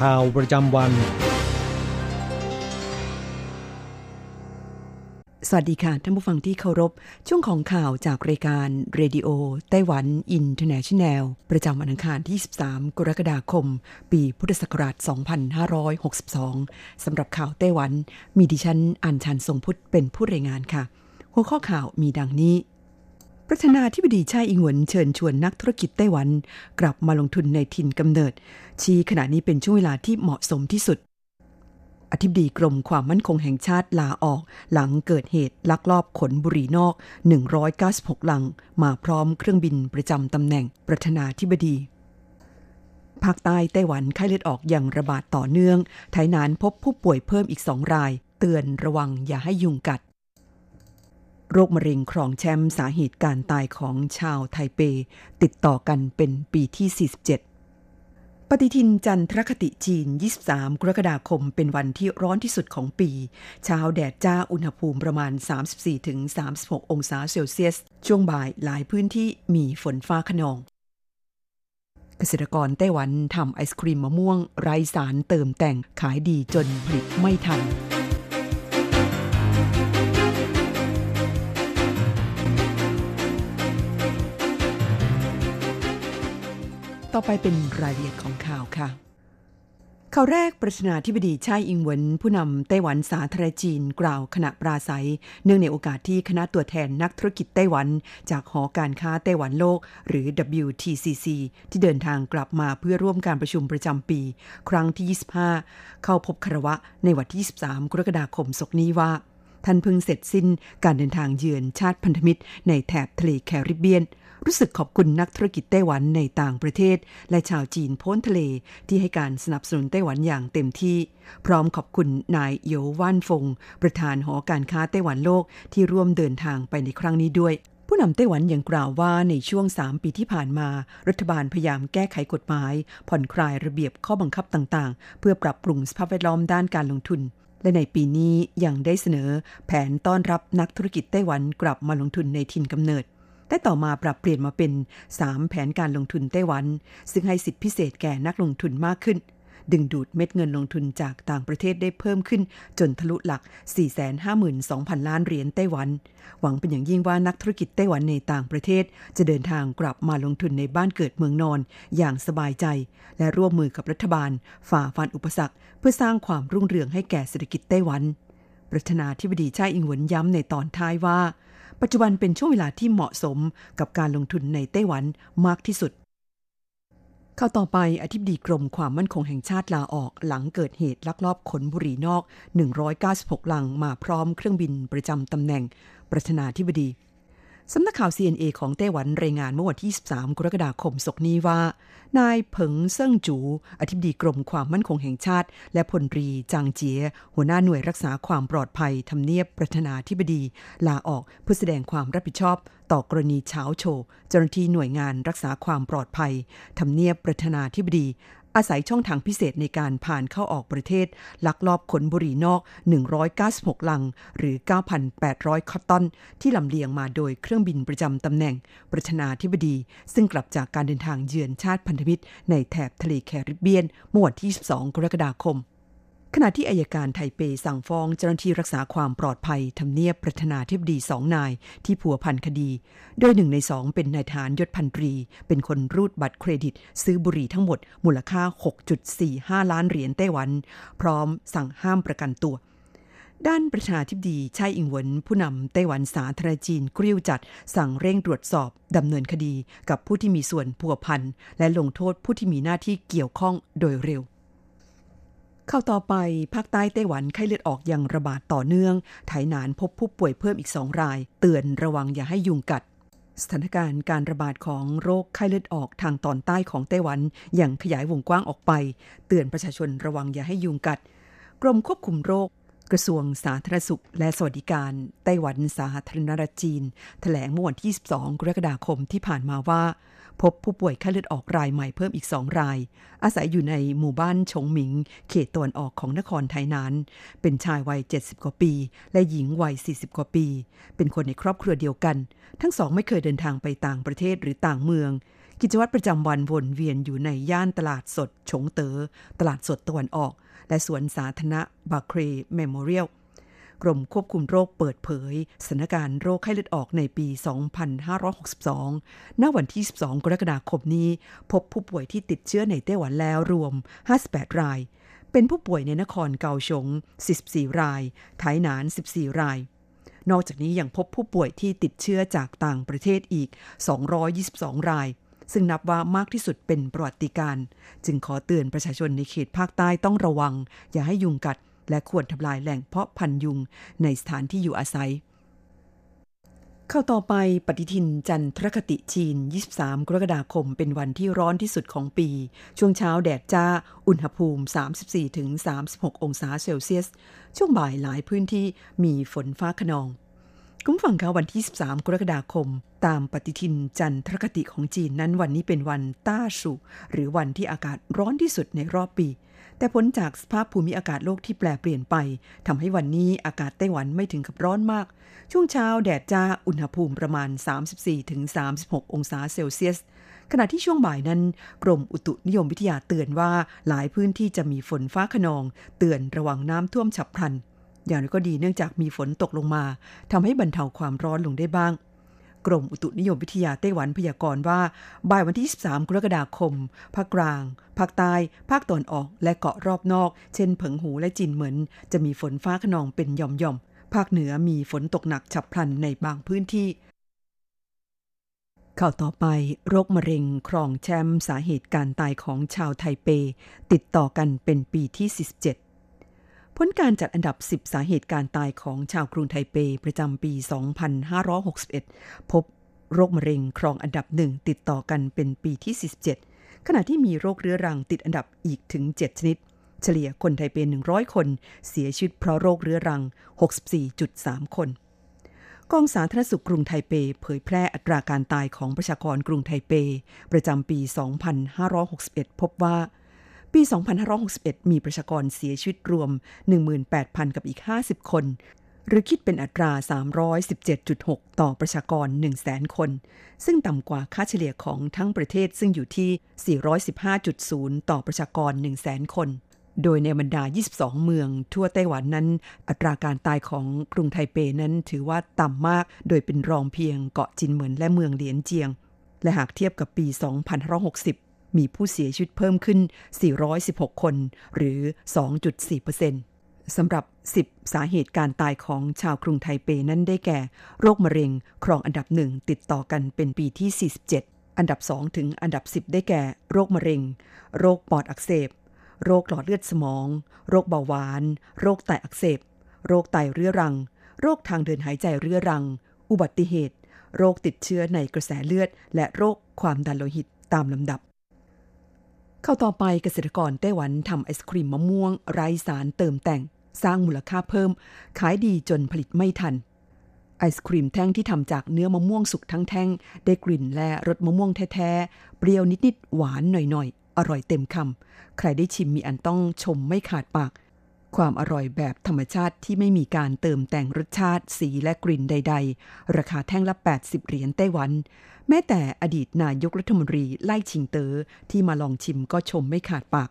ข่าวประจำวัน สวัสดีค่ะ ท่านผู้ฟังที่เคารพ ช่วงของข่าวจากรายการ Radio Taiwan International ประจำวันอังคารที่23กรกฎาคม ปีพุทธศักราช 2562 สำหรับข่าวไต้หวัน มีดิฉันอัญชันทรงพุทธเป็นผู้รายงานค่ะ หัวข้อข่าวมีดังนี้ ประธานาธิบดีชาอิงหวนเชิญชวนนักธุรกิจไต้หวัน กลับมาลงทุนในถิ่นกำเนิด ชี้ขณะนี้เป็นช่วงเวลาที่เหมาะสมที่สุด อธิบดีกรมความมั่นคงแห่งชาติลาออก หลังเกิดเหตุลักลอบขนบุหรี่นอก 196 ลัง มาพร้อมเครื่องบินประจำตำแหน่งประธานาธิบดีภาคใต้ไต้หวันไข้เลือดออกอย่างระบาดต่อเนื่อง ไทยนานพบผู้ป่วยเพิ่มอีกสองราย เตือนระวังอย่าให้ยุงกัด โรคมะเร็งครองแชมป์สาเหตุการตายของชาวไทเป ติดต่อกันเป็นปีที่ 47 ปฏิทินจันทรคติจีน 23 กรกฎาคมเป็นวันที่ร้อนที่สุดของปี เช้าแดดจ้าอุณหภูมิประมาณ 34-36 องศาเซลเซียส ช่วงบ่ายหลายพื้นที่มีฝนฟ้าขนองเกษตรกรไต้หวันทำไอศครีมมะม่วงไร้สารเติมแต่งขายดีจนผลิตไม่ทัน ต่อไปเป็นรายละเอียดของข่าวค่ะ ข่าวแรกประธานาธิบดีชาอิงเหวินผู้นำไต้หวันสาธารณจีนกล่าวขณะปราศัย เนื่องในโอกาสที่คณะตัวแทนนักธุรกิจไต้หวัน จากหอการค้าไต้หวันโลก หรือ WTCC ที่เดินทางกลับมาเพื่อร่วมการประชุมประจำปี ครั้งที่ 25 เข้าพบคารวะในวันที่ 23 กรกฎาคมศกนี้ว่าท่านเพิ่งเสร็จสิ้นการเดินทางเยือนชาติพันธมิตรในแถบทะเลแคริบเบียน รู้สึกขอบคุณนักธุรกิจไต้หวันในต่างประเทศ และชาวจีนพ้นทะเลที่ให้การสนับสนุนไต้หวันอย่างเต็มที่ พร้อมขอบคุณนายโยว่านฟง ประธานหอการค้าไต้หวันโลกที่ร่วมเดินทางไปในครั้งนี้ด้วยผู้นำไต้หวันยังกล่าวว่าในช่วง 3 ปีที่ผ่านมา รัฐบาลพยายามแก้ไขกฎหมาย ผ่อนคลายระเบียบข้อบังคับต่างๆ เพื่อปรับปรุงสภาพแวดล้อมด้านการลงทุน และในปีนี้ยังได้เสนอ แผนต้อนรับนักธุรกิจไต้หวันกลับมาลงทุนในถิ่นกำเนิด แต่ต่อมาปรับเปลี่ยนมาเป็น 3 แผนการลงทุนไต้หวัน ซึ่งให้สิทธิพิเศษแก่นักลงทุนมากขึ้น ดึงดูดเม็ดเงินลงทุนจากต่างประเทศได้เพิ่มขึ้น จนทะลุหลัก 452,000 ล้านเหรียญไต้หวัน หวังเป็นอย่างยิ่งว่านักธุรกิจไต้หวันในต่างประเทศ จะเดินทางกลับมาลงทุนในบ้านเกิดเมืองนอน อย่างสบายใจ และร่วมมือกับรัฐบาล ฝ่าฟันอุปสรรค เพื่อสร้างความรุ่งเรืองให้แก่เศรษฐกิจไต้หวันประธานาธิบดีชาอิงหวนย้ำในตอนท้ายว่า ปัจจุบันเป็นช่วงเวลาที่เหมาะสมกับการลงทุนในไต้หวันมากที่สุดเข้าต่อไปอธิบดีกรมความมั่นคงแห่งชาติลาออก หลังเกิดเหตุลักลอบขนบุหรี่นอก 196 ลังมาพร้อมเครื่องบินประจำตำแหน่ง ประธานาธิบดี สำนักข่าว CNA ของไต้หวันรายงานเมื่อวันที่ 23 กรกฎาคมศกนี้ว่า นายเผิงเซิ่งจู อธิบดีกรมความมั่นคงแห่งชาติ และพลตรีจางเจีย หัวหน้าหน่วยรักษาความปลอดภัยทำเนียบประธานาธิบดี ลาออกเพื่อแสดงความรับผิดชอบ ต่อกรณีเช้าโชว์เจ้าหน้าที่หน่วยงานรักษาความปลอดภัยทำเนียบประธานาธิบดี อาศัยช่องทางพิเศษในการผ่านเข้าออกประเทศ ลักลอบขนบุหรี่นอก 196 ลัง หรือ 9,800 คอตตอน ที่ลำเลียงมาโดยเครื่องบินประจำตำแหน่ง ประธานาธิบดี ซึ่งกลับจากการเดินทางเยือนชาติพันธมิตร ในแถบทะเลแคริบเบียนเมื่อวันที่ 22 กรกฎาคม ขณะที่อายการไทเปสั่งฟ้องเจ้าหน้าที่รักษาความปลอดภัยทำเนียบประธานาธิบดีสองนายที่ผัวพันคดี โดยหนึ่งในสองเป็นนายฐานยศพันตรี เป็นคนรูดบัตรเครดิต ซื้อบุหรี่ทั้งหมด มูลค่า 6.45 ล้านเหรียญไต้หวัน พร้อมสั่งห้ามประกันตัว ด้านประธานาธิบดีไช่อิงหวน ผู้นำไต้หวันสาธารณจีนกริ้วจัด สั่งเร่งตรวจสอบดำเนินคดีกับผู้ที่มีส่วนผัวพันและลงโทษผู้ที่มีหน้าที่เกี่ยวข้องโดยเร็ว เข้าต่อไปภาคใต้ไต้หวันไข้เลือดออกยังระบาดต่อเนื่อง ไถหนานพบผู้ป่วยเพิ่มอีกสองราย เตือนระวังอย่าให้ยุงกัด สถานการณ์การระบาดของโรคไข้เลือดออกทางตอนใต้ของไต้หวันยังขยายวงกว้างออกไป เตือนประชาชนระวังอย่าให้ยุงกัด กรมควบคุมโรค กระทรวงสาธารณสุข และสวัสดิการไต้หวันสาธารณรัฐจีนแถลงเมื่อวันที่ 22 กรกฎาคมที่ผ่านมาว่า พบผู้ป่วยไข้เลือดออกรายใหม่เพิ่มอีกสองราย อาศัยอยู่ในหมู่บ้านชงหมิง เขตตะวันออกของนครไทยนาน เป็นชายวัย 70 กว่าปี และหญิงวัย 40 กว่าปี เป็นคนในครอบครัวเดียวกัน ทั้งสองไม่เคยเดินทางไปต่างประเทศหรือต่างเมืองกิจวัตรประจำวันวนเวียนอยู่ในย่านตลาดสด ชงเตอ๋อตลาดสดตะวันออก และสวนสาธารณะบาเครเมโมเรียลกรมควบคุมโรคเปิดเผยสถานการณ์โรคไข้เลือดออกในปี 2562 ณ วันที่ 12 กรกฎาคมนี้ พบผู้ป่วยที่ติดเชื้อในไต้หวันแล้วรวม 58 ราย เป็นผู้ป่วยในนครเกาฉง44รายไถหนาน 14 ราย นอกจากนี้ยังพบผู้ป่วยที่ติดเชื้อจากต่างประเทศอีก 222 ราย ซึ่งนับว่ามากที่สุดเป็นประวัติการจึงขอเตือนประชาชนในเขตภาคใต้ต้องระวัง อย่าให้ยุงกัด และควรทำลายแหล่งเพาะพันยุงในสถานที่อยู่อาศัย เข้าต่อไปปฏิทินจันทรคติจีน 23 กรกฎาคม เป็นวันที่ร้อนที่สุดของปี ช่วงเช้าแดดจ้า อุณหภูมิ 34-36 องศาเซลเซียส ช่วงบ่ายหลายพื้นที่มีฝนฟ้าขนอง คุณฟังคะวันที่ 13 กรกฎาคม ตามปฏิทินจันทรคติของจีนนั้นวันนี้เป็นวันต้าสุหรือวันที่อากาศร้อนที่สุดในรอบปี แต่ผลจากสภาพภูมิอากาศโลกที่แปลเปลี่ยนไปทำให้วันนี้อากาศไต้หวันไม่ถึงกับร้อนมาก ช่วงเช้าแดดจ้าอุณหภูมิประมาณ 34-36 องศาเซลเซียสขณะที่ช่วงบ่ายนั้น กรมอุตุนิยมวิทยาเตือนว่าหลายพื้นที่จะมีฝนฟ้าขนอง เตือนระวังน้ำท่วมฉับพลัน อย่างไรก็ดีเนื่องจากมีฝนตกลงมาทำให้บรรเทาความร้อนลงได้บ้าง กรมอุตุนิยมวิทยาไต้หวันพยากรณ์ว่า บ่ายวันที่ 23 กรกฎาคม ภาคกลาง ภาคใต้ ภาคตอนออก และเกาะรอบนอก เช่น เผิงหูและจินเหมินจะมีฝนฟ้าขนองเป็นหย่อมๆ ภาคเหนือมีฝนตกหนักฉับพลันในบางพื้นที่ข่าวต่อไปโรคมะเร็งครองแชมป์สาเหตุการตายของชาวไทเป ติดต่อกันเป็นปีที่ 47 ผลการจัดอันดับ 10 สาเหตุการตายของชาวกรุงไทเปประจำปี 2561 พบโรคมะเร็งครองอันดับหนึ่งติดต่อกันเป็นปีที่ 47 ขณะที่มีโรคเรื้อรังติดอันดับอีกถึง 7 ชนิด เฉลี่ยคนไทเป 100 คน เสียชีวิตเพราะโรคเรื้อรัง 64.3 คน กองสาธารณสุขกรุงไทเป เผยแพร่อัตราการตายของประชากรกรุงไทเป ประจำปี 2561 พบว่า ปี 2561 มีประชากรเสียชีวิตรวม 18,000 กับอีก 50 คน หรือคิดเป็นอัตรา 317.6 ต่อประชากร 100,000 คน ซึ่งต่ำกว่าค่าเฉลี่ยของทั้งประเทศซึ่งอยู่ที่ 415.0 ต่อประชากร 100,000 คน โดยในบรรดา 22 เมือง ทั่วไต้หวันนั้น อัตราการตายของกรุงไทเปนั้นถือว่าต่ำมาก โดยเป็นรองเพียงเกาะจินเหมินและเมืองเหลียนเจียง และหากเทียบกับปี 2560 มีผู้เสียชีวิตเพิ่มขึ้น 416 คน หรือ 2.4%สำหรับ 10 สาเหตุการตายของชาวกรุงไทเปนั้นได้แก่ โรคมะเร็ง ครองอันดับหนึ่งติดต่อกันเป็นปีที่ 47 อันดับ 2 ถึงอันดับ 10 ได้แก่ โรคมะเร็ง โรคปอดอักเสบ โรคหลอดเลือดสมอง โรคเบาหวาน โรคไตอักเสบ โรคไตเรื้อรัง โรคทางเดินหายใจเรื้อรัง อุบัติเหตุโรคติดเชื้อในกระแสเลือด และโรคความดันโลหิตตามลำดับ เข้าต่อไปเกษตรกรไต้หวันทำไอศครีมมะม่วง ไร้สารเติมแต่ง สร้างมูลค่าเพิ่ม ขายดีจนผลิตไม่ทัน ไอศครีมแท่งที่ทำจากเนื้อมะม่วงสุกทั้งแท่ง ได้กลิ่นและรสมะม่วงแท้ๆ เปรี้ยวนิดๆ หวานหน่อยๆ อร่อยเต็มคำ ใครได้ชิมมีอันต้องชมไม่ขาดปาก ความอร่อยแบบธรรมชาติที่ไม่มีการเติมแต่งรสชาติ สีและกลิ่นใด ๆ ราคาแท่งละ 80 เหรียญไต้หวัน แม้แต่อดีตนายกรัฐมนตรีไล่ชิงเตอ๋อที่มาลองชิมก็ชมไม่ขาดปาก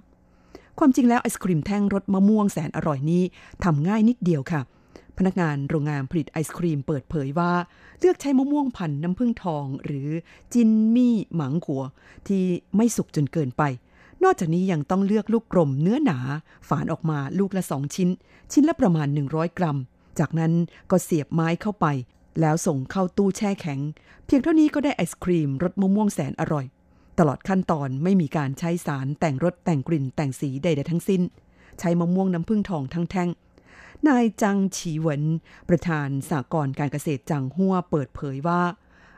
ความจริงแล้วไอศครีมแท่งรสมะม่วงแสนอร่อยนี้ทำง่ายนิดเดียวค่ะ พนักงานโรงงานผลิตไอศครีมเปิดเผยว่า เลือกใช้มะม่วงพันธุ์น้ำผึ้งทอง หรือจินมี่หมังกัว ที่ไม่สุกจนเกินไป นอกจากนี้ยังต้องเลือกลูกกลมเนื้อหนา ฝานออกมาลูกละสองชิ้น ชิ้นละประมาณ 100 กรัม จากนั้นก็เสียบไม้เข้าไป แล้วส่งเข้าตู้แช่แข็ง เพียงเท่านี้ก็ได้ไอศครีมรสมะม่วงแสนอร่อย ตลอดขั้นตอนไม่มีการใช้สารแต่งรสแต่งกลิ่นแต่งสีใดๆทั้งสิ้น ใช้มะม่วงน้ำผึ้งทองทั้งแท่งนายจังฉีเหวินประธานสากลการเกษตรจังหัวเปิดเผยว่า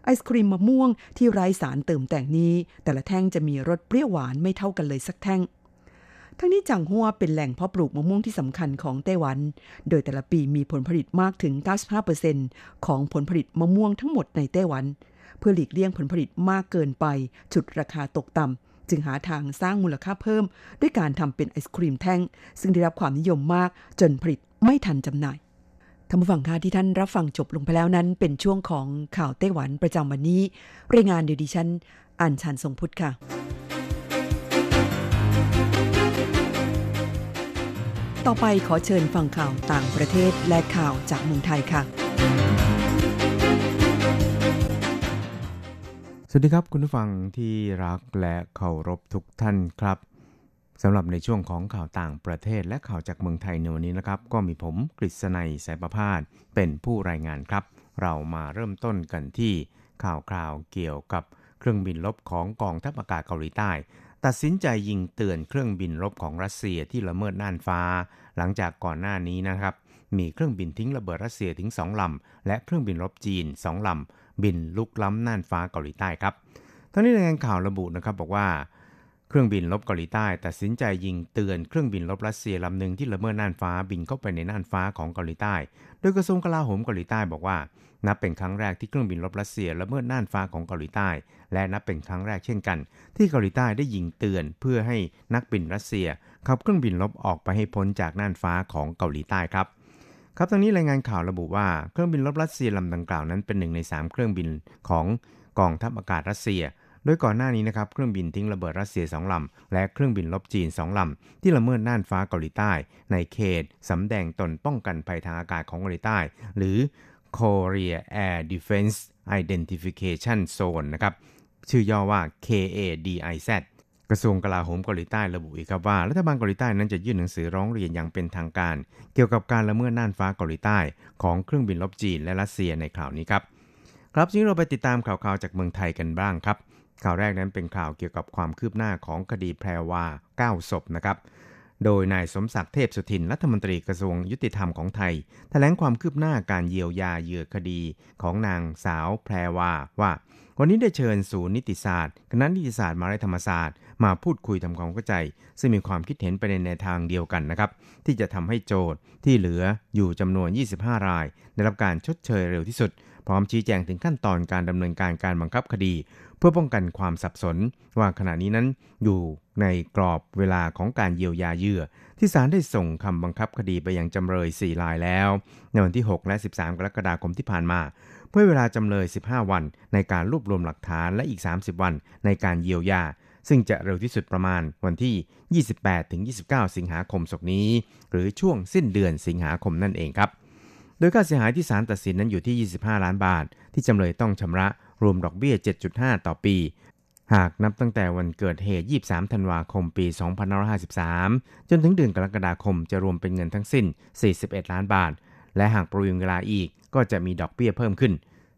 ไอศครีมมะม่วงที่ไร้สารเติมแต่งนี้ แต่ละแท่งจะมีรสเปรี้ยวหวานไม่เท่ากันเลยสักแท่ง ทั้งนี้จังหัวเป็นแหล่งเพาะปลูกมะม่วงที่สำคัญของไต้หวัน โดยแต่ละปีมีผลผลิตมากถึง 95%ของผลผลิตมะม่วงทั้งหมดในไต้หวัน เพื่อหลีกเลี่ยงผลผลิตมากเกินไปจุดราคาตกต่ำจึงหาทางสร้างมูลค่าเพิ่ม ด้วยการทำเป็นไอศครีมแท่ง ซึ่งได้รับความนิยมมากจนผลิตไม่ทันจำหน่ายท่านผู้ฟังค่ะที่ท่านรับฟังจบลงไปแล้วนั้น เป็นช่วงของข่าวไต้หวันประจำวันนี้ รายงานโดยดิฉันอัญชันทรงพุทธค่ะ ต่อไปขอเชิญฟังข่าวต่างประเทศและข่าวจากเมืองไทยค่ะ สวัสดีครับคุณผู้ฟังที่รักและเคารพทุกท่านครับสำหรับในช่วงของข่าวต่างประเทศและข่าวจากเมืองไทยในวันนี้นะครับ ก็มีผมกฤษณัยสายประพาสเป็นผู้รายงานครับ เรามาเริ่มต้นกันที่ข่าวคราวเกี่ยวกับเครื่องบินรบของกองทัพอากาศเกาหลีใต้ ตัดสินใจยิงเตือนเครื่องบินรบของรัสเซียที่ละเมิดน่านฟ้า หลังจากก่อนหน้านี้นะครับ มีเครื่องบินทิ้งระเบิดรัสเซียถึงสองลำ และเครื่องบินรบจีนสองลำ บินรุกล้ำน่านฟ้าเกาหลีใต้ครับทั้งนี้รายงานข่าวระบุนะครับบอกว่าเครื่องบินรบเกาหลีใต้ตัดสินใจยิงเตือนเครื่องบินรบรัสเซียลำหนึ่งที่ละเมิดน่านฟ้าบินเข้าไปในน่านฟ้าของเกาหลีใต้ โดยกระทรวงกลาโหมเกาหลีใต้บอกว่า นับเป็นครั้งแรกที่เครื่องบินรบรัสเซียละเมิดน่านฟ้าของเกาหลีใต้ และนับเป็นครั้งแรกเช่นกัน ที่เกาหลีใต้ได้ยิงเตือนเพื่อให้นักบินรัสเซียขับเครื่องบินรบออกไปให้พ้นจากน่านฟ้าของเกาหลีใต้ครับครับตรงนี้รายงานข่าวระบุว่าเครื่องบินรบรัสเซียลำดังกล่าวนั้นเป็นหนึ่งใน 3 เครื่องบินของกองทัพอากาศรัสเซีย โดยก่อนหน้านี้นะครับเครื่องบินทิ้งระเบิดรัสเซีย2ลำและเครื่องบินรบจีน2ลำที่ละเมิดน่านฟ้าเกาหลีใต้ ในเขตสำแดงตนป้องกันภัยทางอากาศของเกาหลีใต้ หรือ Korea Air Defense Identification Zone นะครับ ชื่อย่อว่า KADIZ กระทรวงกลาโหมเกาหลีใต้ระบุอีกครับว่า รัฐบาลเกาหลีใต้นั้นจะยื่นหนังสือร้องเรียนอย่างเป็นทางการ เกี่ยวกับการละเมิดน่านฟ้าเกาหลีใต้ ของเครื่องบินลบจีนและรัสเซียในข่าวนี้ครับ ครับทีนี้เราไปติดตามข่าวๆจากเมืองไทยกันบ้างครับ ข่าวแรกนั้นเป็นข่าวเกี่ยวกับความคืบหน้าของคดีแพรวา 9 ศพนะครับ โดยนายสมศักดิ์เทพสุทินรัฐมนตรีกระทรวงยุติธรรมของไทยแถลงความคืบหน้าการเยียวยาเหยื่อคดีของนางสาวแพรวาว่า วันนี้ได้เชิญศูนย์นิติศาสตร์ คณะนิติศาสตร์มหาวิทยาลัยธรรมศาสตร์ มาพูดคุยทำความเข้าใจ ซึ่งมีความคิดเห็นไปในแนวทางเดียวกันนะครับ ที่จะทำให้โจทย์ที่เหลืออยู่จำนวน 25 ราย ได้รับการชดเชยเร็วที่สุด พร้อมชี้แจงถึงขั้นตอนการดำเนินการการบังคับคดี เพื่อป้องกันความสับสน ว่าขณะนี้นั้นอยู่ในกรอบเวลาของการเยียวยาเยื่อ ที่ศาลได้ส่งคำบังคับคดีไปยังจำเลย 4 รายแล้ว ในวันที่ 6 และ 13 กรกฎาคมที่ผ่านมา เพื่อเวลาจำเลย 15 วัน ในการรวบรวมหลักฐานและอีก 30 วันในการเยียวยาซึ่งจะเร็วที่สุดประมาณวันที่ 28-29 สิงหาคมศกนี้ หรือช่วงสิ้นเดือนสิงหาคมนั่นเองครับ โดยค่าเสียหายที่ศาลตัดสินนั้นอยู่ที่ 25 ล้านบาท ที่จำเลยต้องชำระรวมดอกเบี้ย 7.5 ต่อปี หากนับตั้งแต่วันเกิดเหตุ 23 ธันวาคม ปี 2553 จนถึงเดือนกรกฎาคมจะรวมเป็นเงินทั้งสิ้น 41 ล้านบาท และหากประวิงเวลาอีกก็จะมีดอกเบี้ยเพิ่มขึ้น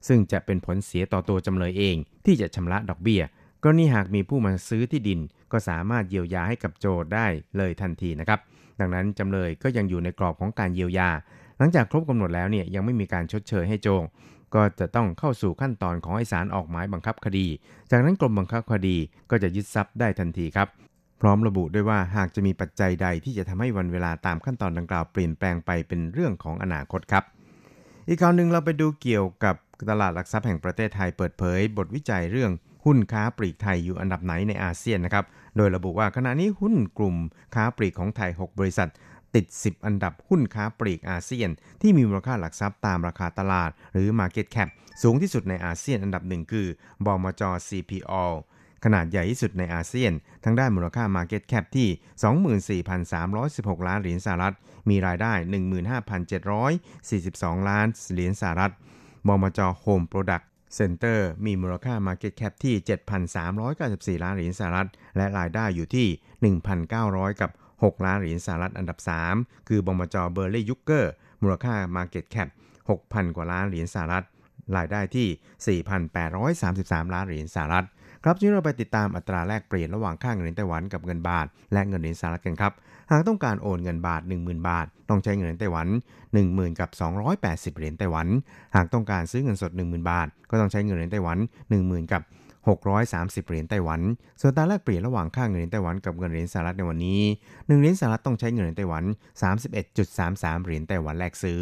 ซึ่งจะเป็นผลเสียต่อตัวจำเลยเอง ที่จะชำระดอกเบี้ยกรณีหากมีผู้มาซื้อที่ดิน ก็สามารถเยียวยาให้กับโจทย์ได้เลยทันทีนะครับ ดังนั้นจำเลยก็ยังอยู่ในกรอบของการเยียวยา หลังจากครบกำหนดแล้วเนี่ยยังไม่มีการชดเชยให้โจง ก็จะต้องเข้าสู่ขั้นตอนของให้ศาลออกหมายบังคับคดี จากนั้นกรมบังคับคดีก็จะยึดทรัพย์ได้ทันทีครับ พร้อมระบุด้วยว่าหากจะมีปัจจัยใดที่จะทำให้วันเวลาตามขั้นตอนดังกล่าวเปลี่ยนแปลงไปเป็นเรื่องของอนาคตครับ อีกข่าวหนึ่งเราไปดูเกี่ยวกับตลาดหลักทรัพย์แห่งประเทศไทยเปิดเผย บทวิจัยเรื่องหุ้นค้าปลีกไทยอยู่อันดับไหนในอาเซียนนะครับ โดยระบุว่าขณะนี้หุ้นกลุ่มค้าปลีกของไทย 6 บริษัท ติด 10 อันดับหุ้นค้าปลีกอาเซียน ที่มีมูลค่าหลักทรัพย์ตามราคาตลาด หรือ Market Cap สูงที่สุดในอาเซียนอันดับหนึ่งคือบอมจ CPO ขนาดใหญ่ที่สุดในอาเซียน ทั้งได้มูลค่า Market Cap ที่ 24,316 ล้านเหรียญสหรัฐ มีรายได้ 15,742 ล้านเหรียญสหรัฐบมจ Home Product Center มีมูลค่า Market Cap ที่ 7,394 ล้านเหรียญสหรัฐ และรายได้อยู่ที่ 1,900 กับ 6 ล้านเหรียญสหรัฐอันดับ 3 คือบมจเบอร์ลี่ยุกเกอร์ มูลค่า Market Cap 6,000 กว่าล้านเหรียญสหรัฐ รายได้ที่ 4,833 ล้านเหรียญสหรัฐ ครับทีนี้เราไปติดตามอัตราแลกเปลี่ยนระหว่างค่าเงินไต้หวันกับเงินบาท และเงินเหรียญสหรัฐกันครับ หากต้องการโอนเงินบาท 10,000 บาท ต้องใช้เงินไต้หวัน 10,000กับ280เหรียญไต้หวัน หากต้องการซื้อเงินสด 10,000 บาท ก็ต้องใช้เงินเหรียญไต้หวัน 10,000กับ630 เหรียญไต้หวัน ส่วนตาแลกเปลี่ยนระหว่างค่าเงินไต้หวันกับเงินเหรียญสหรัฐในวันนี้ 1 เหรียญสหรัฐต้องใช้เงินไต้หวัน 31.33 เหรียญไต้หวันแลกซื้อ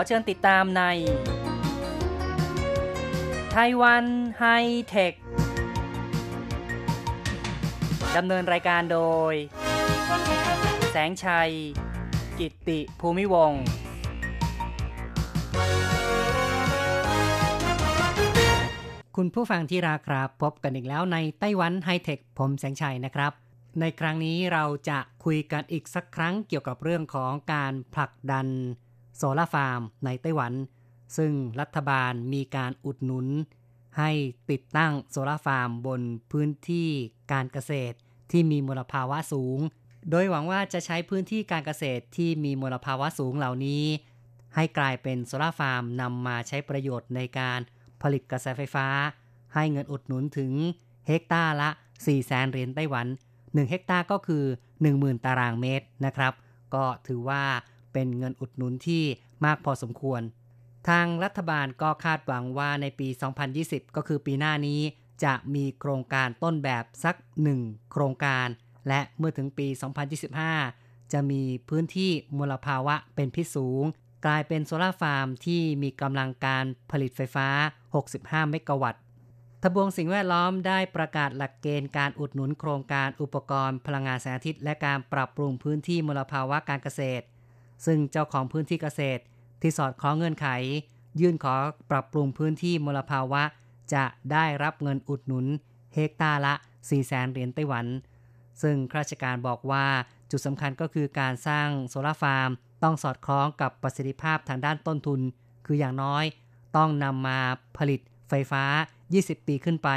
อเชิญติดตามในไต้หวันไฮเทค ดำเนินรายการโดย แสงชัย กิตติภูมิวงศ์คุณผู้ฟังที่ราครับ พบกันอีกแล้วในไต้หวันไฮเทค ผมแสงชัยนะครับ ในครั้งนี้เราจะคุยกันอีกสักครั้งเกี่ยวกับเรื่องของการผลักดัน โซลาร์ฟาร์มในไต้หวัน ซึ่งรัฐบาลมีการอุดหนุน ให้ติดตั้งโซลาร์ฟาร์มบนพื้นที่การเกษตรที่มีมลภาวะสูง โดยหวังว่าจะใช้พื้นที่การเกษตรที่มีมลภาวะสูงเหล่านี้ ให้กลายเป็นโซลาร์ฟาร์มนำมาใช้ประโยชน์ในการผลิตกระแสไฟฟ้า ให้เงินอุดหนุนถึงเฮกตาร์ละ 4 แสนเหรียญไต้หวัน 1 เฮกตาร์ก็คือ 10,000 ตารางเมตรนะครับ ก็ถือว่า เป็นเงินอุดหนุนที่มากพอสมควร ทางรัฐบาลก็คาดหวังว่าในปี 2020 ก็คือปีหน้านี้จะมีโครงการต้นแบบสัก 1 โครงการ และเมื่อถึงปี 2025 จะมีพื้นที่มลภาวะเป็นพิษสูง กลายเป็นโซลาร์ฟาร์มที่มีกำลังการผลิตไฟฟ้า 65 เมกะวัตต์ทบวงสิ่งแวดล้อมได้ประกาศหลักเกณฑ์การอุดหนุนโครงการอุปกรณ์พลังงานแสงอาทิตย์ และการปรับปรุงพื้นที่มลภาวะการเกษตร ซึ่งเจ้าของพื้นที่เกษตร ที่สอดคล้องเงื่อนไข ยื่นขอปรับปรุงพื้นที่มลภาวะ จะได้รับเงินอุดหนุน เฮกตาร์ละ4แสนเหรียญไต้หวัน ซึ่งข้าราชการบอกว่าจุดสำคัญก็คือการสร้างโซลาฟาร์ม ต้องสอดคล้องกับประสิทธิภาพทางด้านต้นทุน คืออย่างน้อย ต้องนำมาผลิตไฟฟ้า 20 ปีขึ้นไป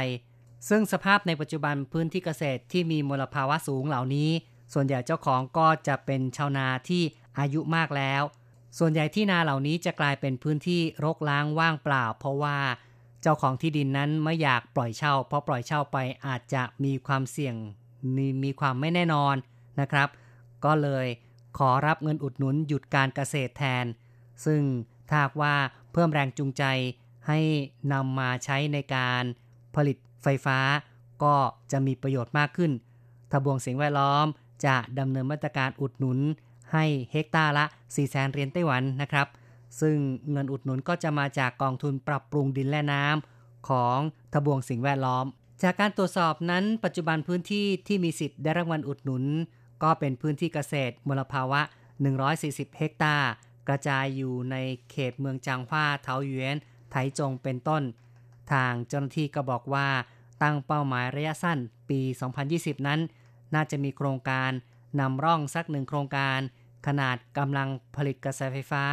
ซึ่งสภาพในปัจจุบันพื้นที่เกษตรที่มีมลภาวะสูงเหล่านี้ ส่วนใหญ่เจ้าของก็จะเป็นชาวนาที่ อายุมากแล้ว ส่วนใหญ่ที่นาเหล่านี้จะกลายเป็นพื้นที่รกร้างว่างเปล่า เพราะว่าเจ้าของที่ดินนั้นไม่อยากปล่อยเช่า เพราะปล่อยเช่าไปอาจจะมีความเสี่ยงมีมีความไม่แน่นอนนะครับ ก็เลยขอรับเงินอุดหนุนหยุดการเกษตรแทน ซึ่งถ้าว่าเพิ่มแรงจูงใจให้นำมาใช้ในการผลิตไฟฟ้า ก็จะมีประโยชน์มากขึ้นทบวงสิ่งแวดล้อมจะดำเนินมาตรการอุดหนุน ให้เฮกตาร์ละ4แสนเหรียญไต้หวันนะครับ ซึ่งเงินอุดหนุนก็จะมาจากกองทุนปรับปรุงดินและน้ำของทบวงสิ่งแวดล้อม จากการตรวจสอบนั้นปัจจุบันพื้นที่ที่มีสิทธิ์ได้รับเงินอุดหนุน ก็เป็นพื้นที่เกษตรมลภาวะ 140 เฮกตาร์ กระจายอยู่ในเขตเมืองจางฮวาเทาหยวนไถจงเป็นต้น ทางเจ้าหน้าที่ก็บอกว่าตั้งเป้าหมายระยะสั้นปี 2020 นั้น น่าจะมีโครงการนำร่องสักหนึ่งโครงการ ขนาดกำลังผลิตกระแสไฟฟ้า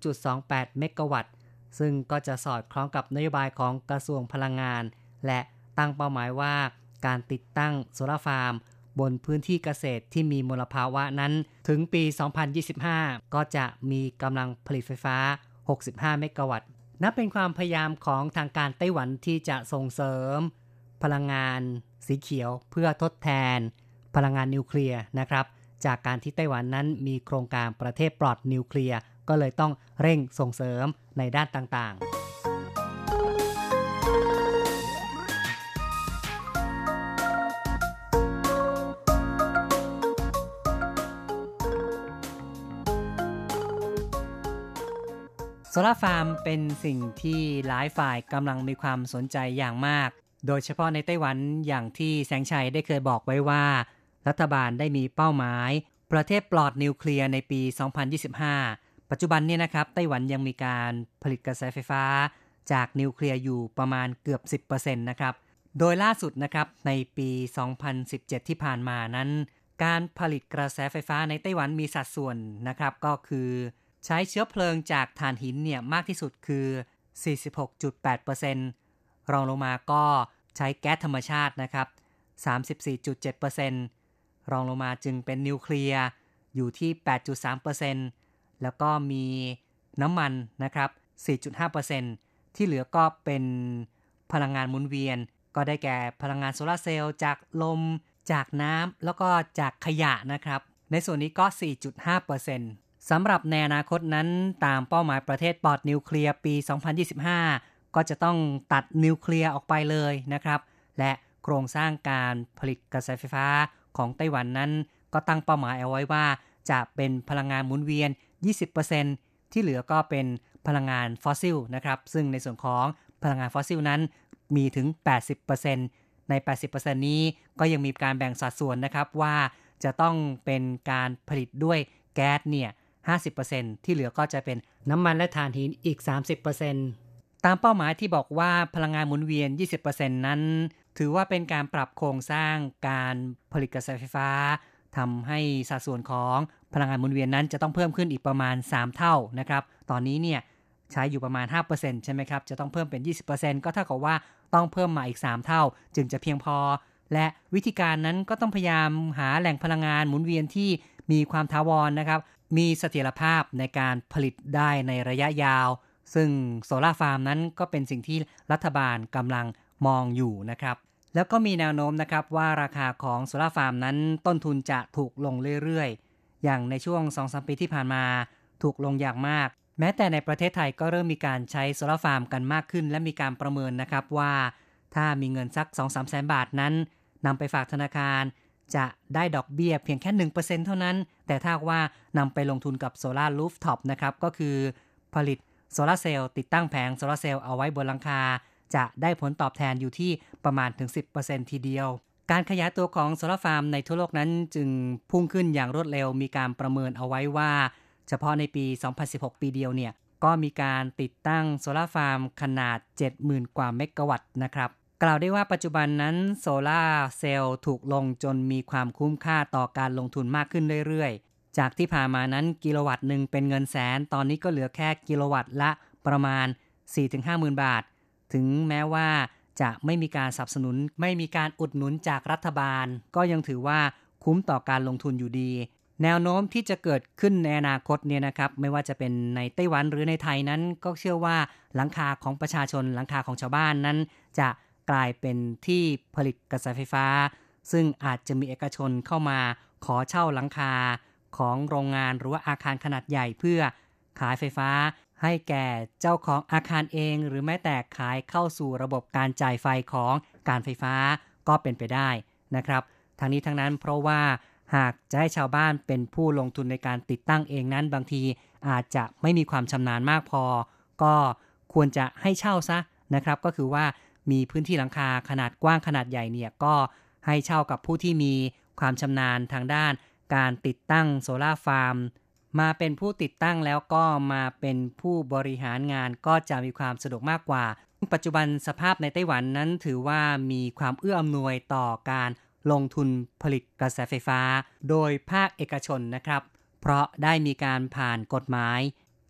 0.28 เมกะวัตต์ ซึ่งก็จะสอดคล้องกับนโยบายของกระทรวงพลังงาน และตั้งเป้าหมายว่า การติดตั้งโซลาร์ฟาร์ม บนพื้นที่เกษตรที่มีมลภาวะนั้น ถึงปี 2025 ก็จะมีกำลังผลิตไฟฟ้า 65 เมกะวัตต์ นับเป็นความพยายามของทางการไต้หวันที่จะส่งเสริม พลังงานสีเขียวเพื่อทดแทน พลังงานนิวเคลียร์นะครับ จากการที่ไต้หวันนั้นมีโครงการประเทศปลอดนิวเคลียร์ก็เลยต้องเร่งส่งเสริมในด้านต่างๆโซลาฟาร์มเป็นสิ่งที่หลายฝ่ายกำลังมีความสนใจอย่างมาก โดยเฉพาะในไต้หวันอย่างที่แสงชัยได้เคยบอกไว้ว่า รัฐบาลได้มีเป้าหมาย ประเทศปลอดนิวเคลียร์ในปี 2025 ปัจจุบันเนี่ยนะครับไต้หวันยังมีการผลิตกระแสไฟฟ้า จากนิวเคลียร์อยู่ประมาณเกือบ 10%นะครับ โดยล่าสุดนะครับในปี 2017 ที่ผ่านมานั้น การผลิตกระแสไฟฟ้าในไต้หวันมีสัดส่วนนะครับก็คือ ใช้เชื้อเพลิงจากถ่านหินเนี่ยมากที่สุดคือ 46.8%รองลงมาก็ใช้แก๊สธรรมชาตินะครับ 34.7% รองลงมาจึงเป็นนิวเคลียร์อยู่ที่ 8.3%แล้วก็มีน้ำมันนะครับ 4.5%ที่เหลือก็เป็นพลังงานหมุนเวียน ก็ได้แก่พลังงานโซลาเซลล์จากลม จากน้ำแล้วก็จากขยะนะครับ ในส่วนนี้ก็ 4.5%สำหรับในอนาคตนั้นตามเป้าหมายประเทศปลอดนิวเคลียร์ปี 2025 ก็จะต้องตัดนิวเคลียร์ออกไปเลยนะครับ และโครงสร้างการผลิตกระแสไฟฟ้า ของไต้หวันนั้น ก็ตั้งเป้าหมายเอาไว้ว่า จะเป็นพลังงานหมุนเวียน 20%ที่เหลือก็เป็นพลังงานฟอสซิลนะครับ ซึ่งในส่วนของพลังงานฟอสซิลนั้นมีถึง 80%ใน 80%นี้ก็ยังมีการแบ่งสัดส่วนนะครับว่าจะต้องเป็นการผลิตด้วยแก๊สเนี่ย 50%ที่เหลือก็จะเป็นน้ำมันและถ่านหินอีก 30%ตามเป้าหมายที่บอกว่าพลังงานหมุนเวียน 20%นั้นถือว่าเป็นการปรับโครงสร้างการผลิตกระแสไฟฟ้าทำให้สัดส่วนของพลังงานหมุนเวียนนั้นจะต้องเพิ่มขึ้นอีกประมาณ 3 เท่านะครับ ตอนนี้เนี่ยใช้อยู่ประมาณ 5%ใช่ไหมครับ จะต้องเพิ่มเป็น 20%ก็เท่ากับว่าต้องเพิ่มมาอีก 3 เท่า จึงจะเพียงพอ และวิธีการนั้นก็ต้องพยายามหาแหล่งพลังงานหมุนเวียนที่มีความถาวรนะครับ มีเสถียรภาพในการผลิตได้ในระยะยาว ซึ่งโซลาร์ฟาร์มนั้นก็เป็นสิ่งที่รัฐบาลกำลัง มองอยู่นะครับ แล้วก็มีแนวโน้มนะครับว่าราคาของโซลาร์ฟาร์มนั้นต้นทุนจะถูกลงเรื่อยๆ อย่างในช่วง2-3ปีที่ผ่านมาถูกลงอย่างมาก แม้แต่ในประเทศไทยก็เริ่มมีการใช้โซลาร์ฟาร์มกันมากขึ้น และมีการประเมินนะครับว่า ถ้ามีเงินสัก 2-3 แสนบาทนั้นนำไปฝากธนาคารจะได้ดอกเบี้ยเพียงแค่ 1%เท่านั้น แต่ถ้าว่านำไปลงทุนกับ solar rooftop นะครับ ก็คือผลิตโซลาร์เซลล์ติดตั้งแผงโซลาร์เซลล์เอาไว้บนหลังคา จะได้ผลตอบแทนอยู่ที่ประมาณถึง 10%ทีเดียว การขยายตัวของโซลาร์ฟาร์มในทั่วโลกนั้นจึงพุ่งขึ้นอย่างรวดเร็วมีการประเมินเอาไว้ว่า เฉพาะในปี 2016 ปีเดียวเนี่ยก็มีการติดตั้งโซลาร์ฟาร์มขนาด 70,000 กว่าเมกะวัตต์นะครับกล่าวได้ว่าปัจจุบันนั้นโซลาร์เซลล์ถูกลงจนมีความคุ้มค่าต่อการลงทุนมากขึ้นเรื่อยๆ จากที่ผ่านมานั้นกิโลวัตต์หนึ่งเป็นเงินแสน ตอนนี้ก็เหลือแค่กิโลวัตต์ละประมาณ 4-5หมื่นบาท ถึงแม้ว่าจะไม่มีการสนับสนุน ไม่มีการอุดหนุนจากรัฐบาล ก็ยังถือว่าคุ้มต่อการลงทุนอยู่ดี แนวโน้มที่จะเกิดขึ้นในอนาคตเนี่ยนะครับ ไม่ว่าจะเป็นในไต้หวันหรือในไทยนั้น ก็เชื่อว่าหลังคาของประชาชนหลังคาของชาวบ้านนั้น จะกลายเป็นที่ผลิตกระแสไฟฟ้า ซึ่งอาจจะมีเอกชนเข้ามาขอเช่าหลังคาของโรงงานหรือว่าอาคารขนาดใหญ่เพื่อขายไฟฟ้า ให้แก่เจ้าของอาคารเองหรือแม้แต่ขายเข้าสู่ระบบการจ่ายไฟของการไฟฟ้าก็เป็นไปได้นะครับทางนี้ทั้งนั้นเพราะว่าหากจะให้ชาวบ้านเป็นผู้ลงทุนในการติดตั้งเองนั้นบางทีอาจจะไม่มีความชำนาญมากพอ ก็ควรจะให้เช่าซะนะครับ ก็คือว่ามีพื้นที่หลังคาขนาดกว้างขนาดใหญ่เนี่ยก็ให้เช่ากับผู้ที่มีความชำนาญทางด้าน การติดตั้งโซลาร์ฟาร์ม มาเป็นผู้ติดตั้งแล้วก็มาเป็นผู้บริหารงานก็จะมีความสะดวกมากกว่า ปัจจุบันสภาพในไต้หวันนั้นถือว่ามีความเอื้ออำนวยต่อการลงทุนผลิตกระแสไฟฟ้า โดยภาคเอกชนนะครับ เพราะได้มีการผ่านกฎหมาย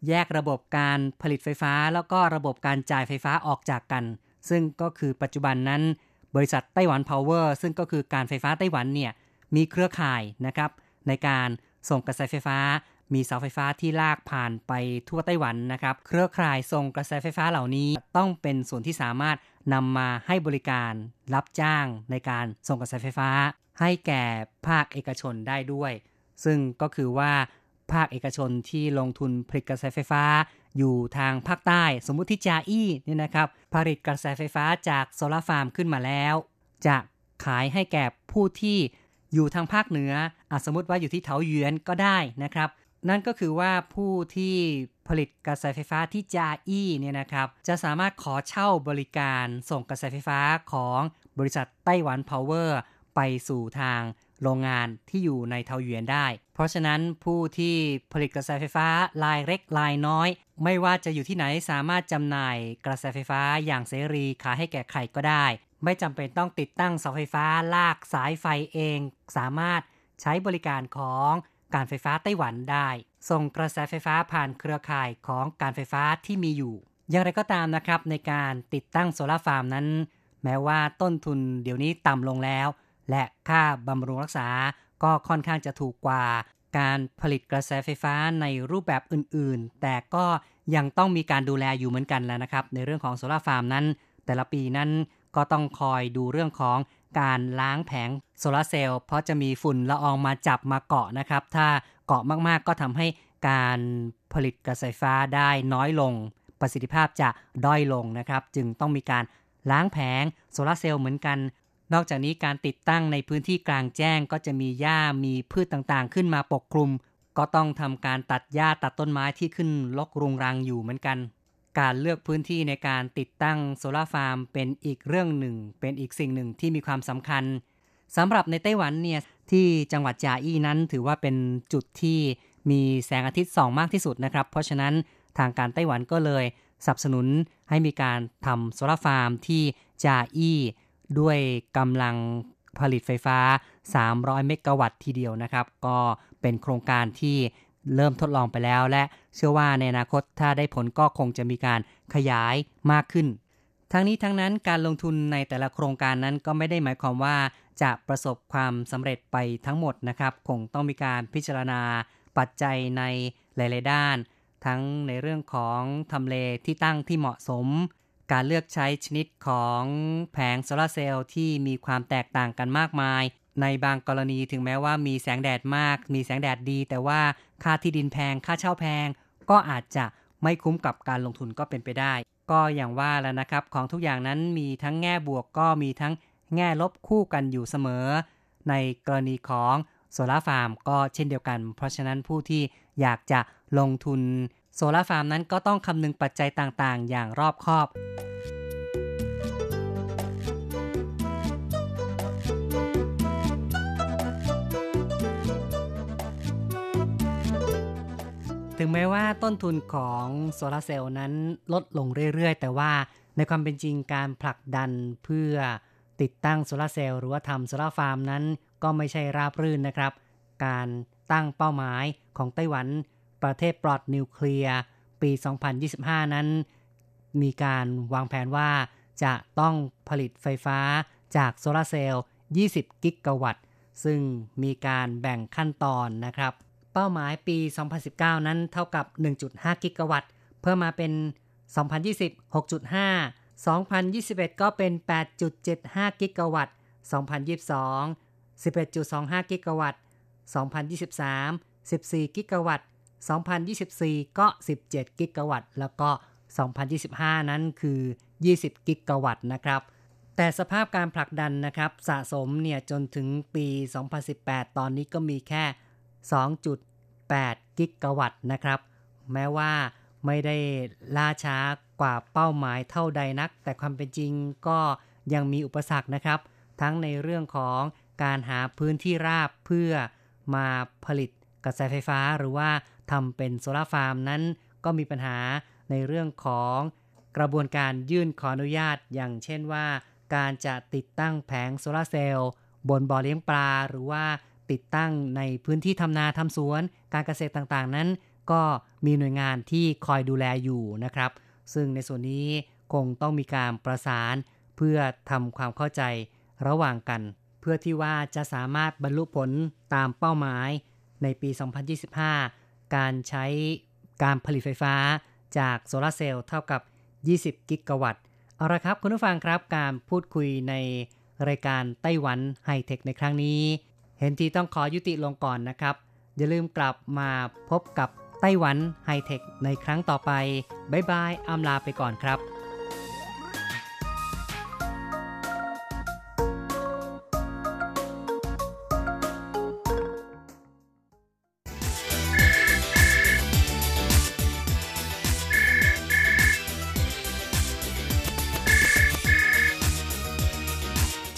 แยกระบบการผลิตไฟฟ้า แล้วก็ระบบการจ่ายไฟฟ้าออกจากกัน ซึ่งก็คือปัจจุบันนั้น บริษัทไต้หวันพาวเวอร์ซึ่งก็คือการไฟฟ้าไต้หวันเนี่ยมีเครือข่ายนะครับในการส่งกระแสไฟฟ้า มีเสาไฟฟ้าที่ลากผ่านไปทั่วไต้หวันนะครับ เครือข่ายส่งกระแสไฟฟ้าเหล่านี้ต้องเป็นส่วนที่สามารถนำมาให้บริการรับจ้างในการส่งกระแสไฟฟ้า ให้แก่ภาคเอกชนได้ด้วย ซึ่งก็คือว่าภาคเอกชนที่ลงทุนผลิตกระแสไฟฟ้า อยู่ทางภาคใต้สมมุติที่จาอี้เนี่ยนะครับ ผลิตกระแสไฟฟ้าจากโซลาร์ฟาร์มขึ้นมาแล้ว จะขายให้แก่ผู้ที่อยู่ทางภาคเหนืออสมมติว่าอยู่ที่เถาหยวนก็ได้นะครับ นั่นก็คือว่าผู้ที่ผลิตกระแสไฟฟ้าที่จาอี้เนี่ยนะครับ จะสามารถขอเช่าบริการส่งกระแสไฟฟ้าของบริษัทไต้หวันพาวเวอร์ไปสู่ทางโรงงานที่อยู่ในเทาหยวนได้ เพราะฉะนั้นผู้ที่ผลิตกระแสไฟฟ้ารายเล็กรายน้อย ไม่ว่าจะอยู่ที่ไหนสามารถจำหน่ายกระแสไฟฟ้าอย่างเสรีขายให้แก่ใครก็ได้ ไม่จำเป็นต้องติดตั้งเสาไฟฟ้าลากสายไฟเอง สามารถใช้บริการของ การไฟฟ้าไต้หวันได้ ส่งกระแสไฟฟ้าผ่านเครือข่ายของการไฟฟ้าที่มีอยู่ อย่างไรก็ตามนะครับในการติดตั้งโซลาร์ฟาร์มนั้น แม้ว่าต้นทุนเดี๋ยวนี้ต่ำลงแล้ว และค่าบำรุงรักษาก็ค่อนข้างจะถูกกว่า การผลิตกระแสไฟฟ้าในรูปแบบอื่นๆ แต่ก็ยังต้องมีการดูแลอยู่เหมือนกันแล้วนะครับ ในเรื่องของโซลาร์ฟาร์มนั้น แต่ละปีนั้นก็ต้องคอยดูเรื่องของ การล้างแผงโซลาเซลล์เพราะจะมีฝุ่นละอองมาจับมาเกาะนะครับ ถ้าเกาะมากๆ ก็ทำให้การผลิตกระแสไฟฟ้าได้น้อยลง ประสิทธิภาพจะด้อยลงนะครับ จึงต้องมีการล้างแผงโซลาร์เซลล์เหมือนกัน นอกจากนี้การติดตั้งในพื้นที่กลางแจ้งก็จะมีหญ้ามีพืชต่างๆ ขึ้นมาปกคลุม ก็ต้องทำการตัดหญ้าตัดต้นไม้ที่ขึ้นรกรุงรังอยู่เหมือนกัน การเลือกพื้นที่ในการติดตั้งโซลาร์ฟาร์มเป็นอีกเรื่องหนึ่ง เป็นอีกสิ่งหนึ่งที่มีความสำคัญสำหรับในไต้หวันเนี่ยที่จังหวัดจาอี้นั้นถือว่าเป็นจุดที่มีแสงอาทิตย์ส่องมากที่สุดนะครับ เพราะฉะนั้นทางการไต้หวันก็เลยสนับสนุนให้มีการทำโซลาร์ฟาร์มที่จาอี้ด้วยกำลังผลิตไฟฟ้า 300 เมกะวัตต์ทีเดียวนะครับ ก็เป็นโครงการที่ เริ่มทดลองไปแล้วและเชื่อว่าในอนาคตถ้าได้ผลก็คงจะมีการขยายมากขึ้น ทั้งนี้ทั้งนั้นการลงทุนในแต่ละโครงการนั้นก็ไม่ได้หมายความว่า จะประสบความสำเร็จไปทั้งหมดนะครับคงต้องมีการพิจารณาปัจจัยในหลาย ๆ ด้าน ทั้งในเรื่องของทำเลที่ตั้งที่เหมาะสม การเลือกใช้ชนิดของแผงโซลาเซลล์ที่มีความแตกต่างกันมากมาย ในบางกรณีถึงแม้ว่ามีแสงแดดมาก มีแสงแดดดี แต่ว่าค่าที่ดินแพง ค่าเช่าแพง ก็อาจจะไม่คุ้มกับการลงทุนก็เป็นไปได้ ก็อย่างว่าแล้วนะครับ ของทุกอย่างนั้นมีทั้งแง่บวกก็มีทั้งแง่ลบคู่กันอยู่เสมอ ในกรณีของโซลาฟาร์มก็เช่นเดียวกัน เพราะฉะนั้นผู้ที่อยากจะลงทุนโซลาฟาร์มนั้นก็ต้องคำนึงปัจจัยต่างๆ อย่างรอบคอบ ถึงแม้ว่าต้นทุนของโซลาร์เซลล์นั้นลดลงเรื่อยๆ แต่ว่าในความเป็นจริงการผลักดันเพื่อติดตั้งโซลาร์เซลล์หรือว่าทำโซลาร์ฟาร์มนั้นก็ไม่ใช่ราบรื่นนะครับ การตั้งเป้าหมายของไต้หวัน ประเทศปลอดนิวเคลียร์ปี 2025 นั้น มีการวางแผนว่าจะต้องผลิตไฟฟ้าจากโซลาร์เซลล์ 20 กิกะวัตต์ ซึ่งมีการแบ่งขั้นตอนนะครับ เป้าหมายปี 2019 นั้นเท่ากับ 1.5 กิกะวัตต์ เพิ่มมาเป็น 2020 6.5 2021 ก็เป็น 8.75 กิกะวัตต์ 2022 11.25 กิกะวัตต์ 2023 14 กิกะวัตต์ 2024 ก็ 17 กิกะวัตต์ แล้วก็ 2025 นั้นคือ 20 กิกะวัตต์นะครับ แต่สภาพการผลักดันนะครับ สะสมเนี่ยจนถึงปี 2018 ตอนนี้ก็มีแค่ 2.8 กิกะวัตต์นะครับ แม้ว่าไม่ได้ล่าช้ากว่าเป้าหมายเท่าใดนัก แต่ความเป็นจริงก็ยังมีอุปสรรคนะครับ ทั้งในเรื่องของการหาพื้นที่ราบเพื่อมาผลิตกระแสไฟฟ้าหรือว่าทำเป็นโซลาร์ฟาร์มนั้นก็มีปัญหาในเรื่องของกระบวนการยื่นขออนุญาต อย่างเช่นว่า การจะติดตั้งแผงโซลาร์เซลล์บนบ่อเลี้ยงปลาหรือว่า ติดตั้งในพื้นที่ทำนาทำสวน การเกษตรต่างๆนั้น ก็มีหน่วยงานที่คอยดูแลอยู่นะครับ ซึ่งในส่วนนี้คงต้องมีการประสาน เพื่อทำความเข้าใจระหว่างกัน เพื่อที่ว่าจะสามารถบรรลุผลตามเป้าหมายในปี 2025 การใช้การผลิตไฟฟ้าจากโซลาเซลล์เท่ากับ 20 กิกะวัตต์ เอาละครับคุณผู้ฟังครับการพูดคุยในรายการไต้หวันไฮเทคในครั้งนี้ เห็นทีต้องขอยุติลงก่อนนะครับ อย่าลืมกลับมาพบกับไต้หวันไฮเทคในครั้งต่อไป บ๊ายบายอำลาไปก่อนครับ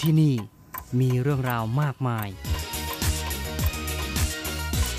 ที่นี่มีเรื่องราวมากมาย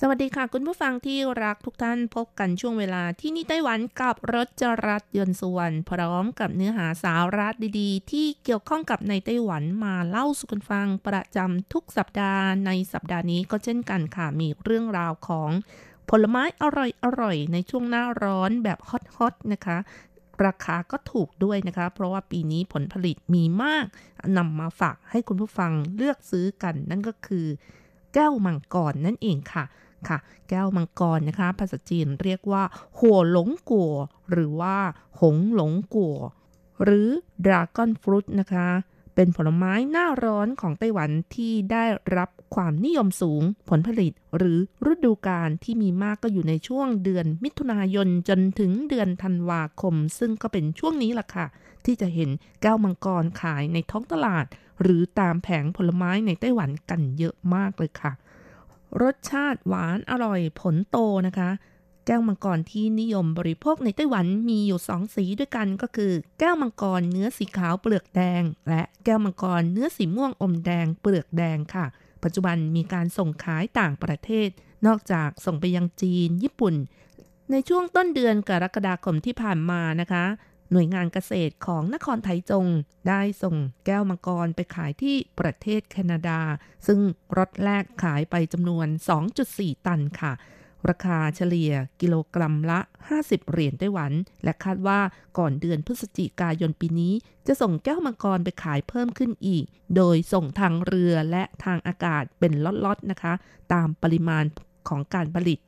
สวัสดีค่ะ คุณผู้ฟังที่รักทุกท่านพบกันช่วงเวลาที่นี่ไต้หวันกับรถจรัสยนต์สุวรรณพร้อมกับเนื้อหาสาระดีๆ ที่เกี่ยวข้องกับในไต้หวันมาเล่าสู่กันฟังประจำทุกสัปดาห์ในสัปดาห์นี้ก็เช่นกันค่ะ มีเรื่องราวของผลไม้อร่อยๆในช่วงหน้าร้อนแบบฮอตๆนะคะราคาก็ถูกด้วยนะคะ เพราะว่าปีนี้ผลผลิตมีมากนำมาฝากให้คุณผู้ฟังเลือกซื้อกัน นั่นก็คือ แก้วมังกรนั่นเองค่ะ ค่ะ แก้วมังกรนะคะ ภาษาจีนเรียกว่า หัวหลงกัว หรือว่า หงหลงกัว หรือดราก้อนฟรุตนะคะ เป็นผลไม้หน้าร้อนของไต้หวันที่ได้รับความนิยมสูง ผลผลิตหรือฤดูกาลที่มีมากก็อยู่ในช่วงเดือนมิถุนายนจนถึงเดือนธันวาคม ซึ่งก็เป็นช่วงนี้ล่ะค่ะ ที่จะเห็นแก้วมังกรขายในท้องตลาด หรือตามแผงผลไม้ในไต้หวันกันเยอะมากเลยค่ะ รสชาติหวานอร่อยผลโตนะคะ แก้วมังกรที่นิยมบริโภคในไต้หวันมีอยู่สองสีด้วยกันก็คือ แก้วมังกรเนื้อสีขาวเปลือกแดง และแก้วมังกรเนื้อสีม่วงอมแดงเปลือกแดงค่ะ ปัจจุบันมีการส่งขายต่างประเทศ นอกจากส่งไปยังจีน ญี่ปุ่น ในช่วงต้นเดือนกรกฎาคมที่ผ่านมานะคะ หน่วยงานเกษตรของนครไทจง ได้ส่งแก้วมังกรไปขายที่ประเทศแคนาดา ซึ่งรถแรกขายไปจำนวน 2.4 ตันค่ะ ราคาเฉลี่ยกิโลกรัมละ 50 เหรียญไต้หวัน และคาดว่าก่อนเดือนพฤศจิกายนปีนี้ จะส่งแก้วมังกรไปขายเพิ่มขึ้นอีก โดยส่งทางเรือและทางอากาศเป็นล็อตๆนะคะ ตามปริมาณของการผลิต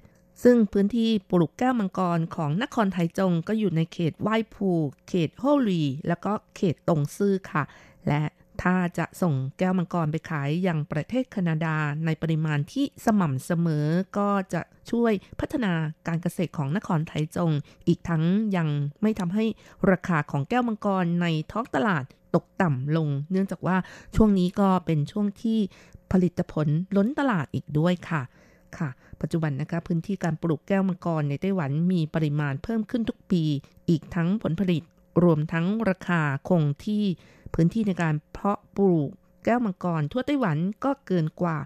ซึ่งพื้นที่ปลูกแก้วมังกรของนครไทจงก็อยู่ในเขตไหว้ภูเขตโฮลี แล้วก็เขตตงซื่อค่ะ และถ้าจะส่งแก้วมังกรไปขายยังประเทศแคนาดาในปริมาณที่สม่ำเสมอ ก็จะช่วยพัฒนาการเกษตรของนครไทจง อีกทั้งยังไม่ทำให้ราคาของแก้วมังกรในท้องตลาดตกต่ำลง เนื่องจากว่าช่วงนี้ก็เป็นช่วงที่ผลิตผลล้นตลาดอีกด้วยค่ะค่ะ ปัจจุบันนะคะพื้นที่การปลูกแก้วมังกรในไต้หวันมีปริมาณเพิ่มขึ้นทุกปี อีกทั้งผลผลิตรวมทั้งราคาคงที่พื้นที่ในการเพาะปลูกแก้วมังกรทั่วไต้หวันก็เกินกว่า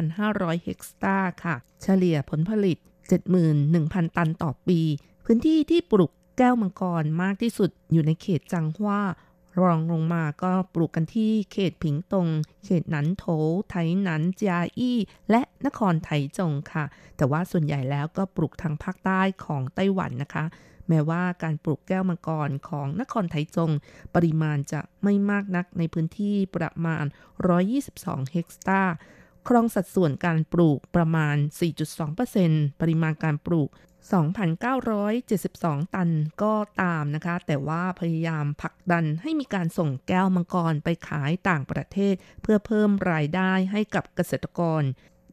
2,500 เฮกตาร์ค่ะ เฉลี่ยผลผลิต 71,000 ตันต่อปี พื้นที่ที่ปลูกแก้วมังกรมากที่สุดอยู่ในเขตจังหวา รองลงมาก็ปลูกกันที่เขตผิงตง เขตหนันโถไถหนันจาอี้ และนครไถจงค่ะ แต่ว่าส่วนใหญ่แล้วก็ปลูกทางภาคใต้ของไต้หวันนะคะ แม้ว่าการปลูกแก้วมังกรของนครไถจง ปริมาณจะไม่มากนักในพื้นที่ประมาณ 122 เฮกตาร์ครองสัดส่วนการปลูกประมาณ 4.2%ปริมาณการปลูก 2,972 ตันก็ตามนะคะ แต่ว่าพยายามผลักดันให้มีการส่งแก้วมังกรไปขายต่างประเทศ เพื่อเพิ่มรายได้ให้กับเกษตรกร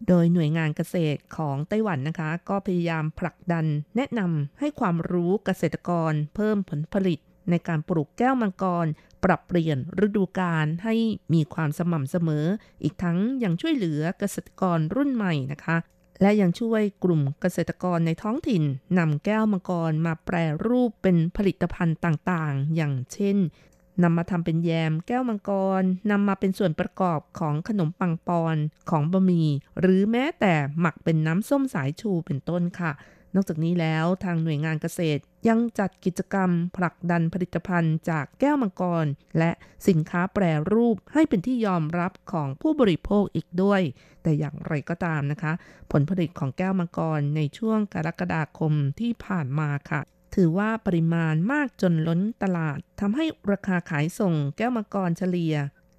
โดยหน่วยงานเกษตรของไต้หวันนะคะ ก็พยายามผลักดัน แนะนำให้ความรู้เกษตรกร เพิ่มผลผลิตในการปลูกแก้วมังกร ปรับเปลี่ยนฤดูกาลให้มีความสม่ำเสมอ อีกทั้งยังช่วยเหลือเกษตรกรรุ่นใหม่นะคะ และยังช่วยกลุ่มเกษตรกรในท้องถิ่นนำแก้วมังกรมาแปรรูปเป็นผลิตภัณฑ์ต่างๆ อย่างเช่นนำมาทำเป็นแยมแก้วมังกรนำมาเป็นส่วนประกอบของขนมปังปอนของบะหมี่หรือแม้แต่หมักเป็นน้ำส้มสายชูเป็นต้นค่ะ นอกจากนี้แล้วทางหน่วยงานเกษตรยังจัดกิจกรรมผลักดันผลิตภัณฑ์จากแก้วมังกร และสินค้าแปรรูปให้เป็นที่ยอมรับของผู้บริโภคอีกด้วย แต่อย่างไรก็ตามนะคะ ผลผลิตของแก้วมังกรในช่วงกรกฎาคมที่ผ่านมาค่ะ ถือว่าปริมาณมากจนล้นตลาดทำให้ราคาขายส่งแก้วมังกรเฉลี่ย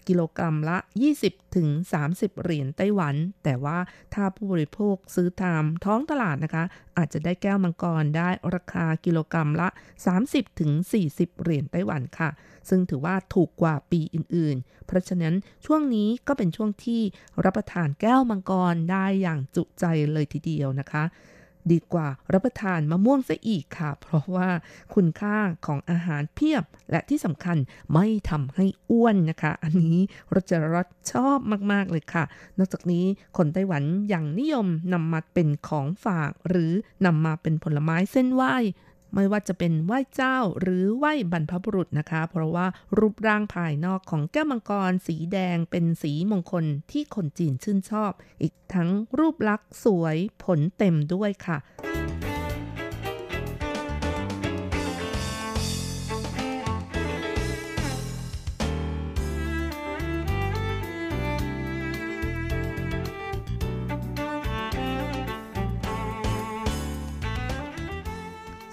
กิโลกรัมละ 20ถึง30เหรียญไต้หวัน แต่ว่าถ้าผู้บริโภคซื้อตามท้องตลาดนะคะ อาจจะได้แก้วมังกรได้ราคากิโลกรัมละ 30ถึง40เหรียญไต้หวันค่ะ ซึ่งถือว่าถูกกว่าปีอื่นๆ เพราะฉะนั้นช่วงนี้ก็เป็นช่วงที่รับประทานแก้วมังกรได้อย่างจุใจเลยทีเดียวนะคะ ดีกว่ารับประทานมะม่วงซะอีกค่ะ เพราะว่าคุณค่าของอาหารเพียบ และที่สำคัญไม่ทำให้อ้วนนะคะ อันนี้รจรัสชอบมาก ๆ เลยค่ะ นอกจากนี้คนไต้หวันยังนิยมนำมาเป็นของฝาก หรือนำมาเป็นผลไม้เส้นไหว้ ไม่ว่าจะเป็นไหว้เจ้าหรือไหว้บรรพบุรุษนะคะ เพราะว่ารูปร่างภายนอกของแก้วมังกรสีแดงเป็นสีมงคลที่คนจีนชื่นชอบ อีกทั้งรูปลักษณ์สวยผลเต็มด้วยค่ะ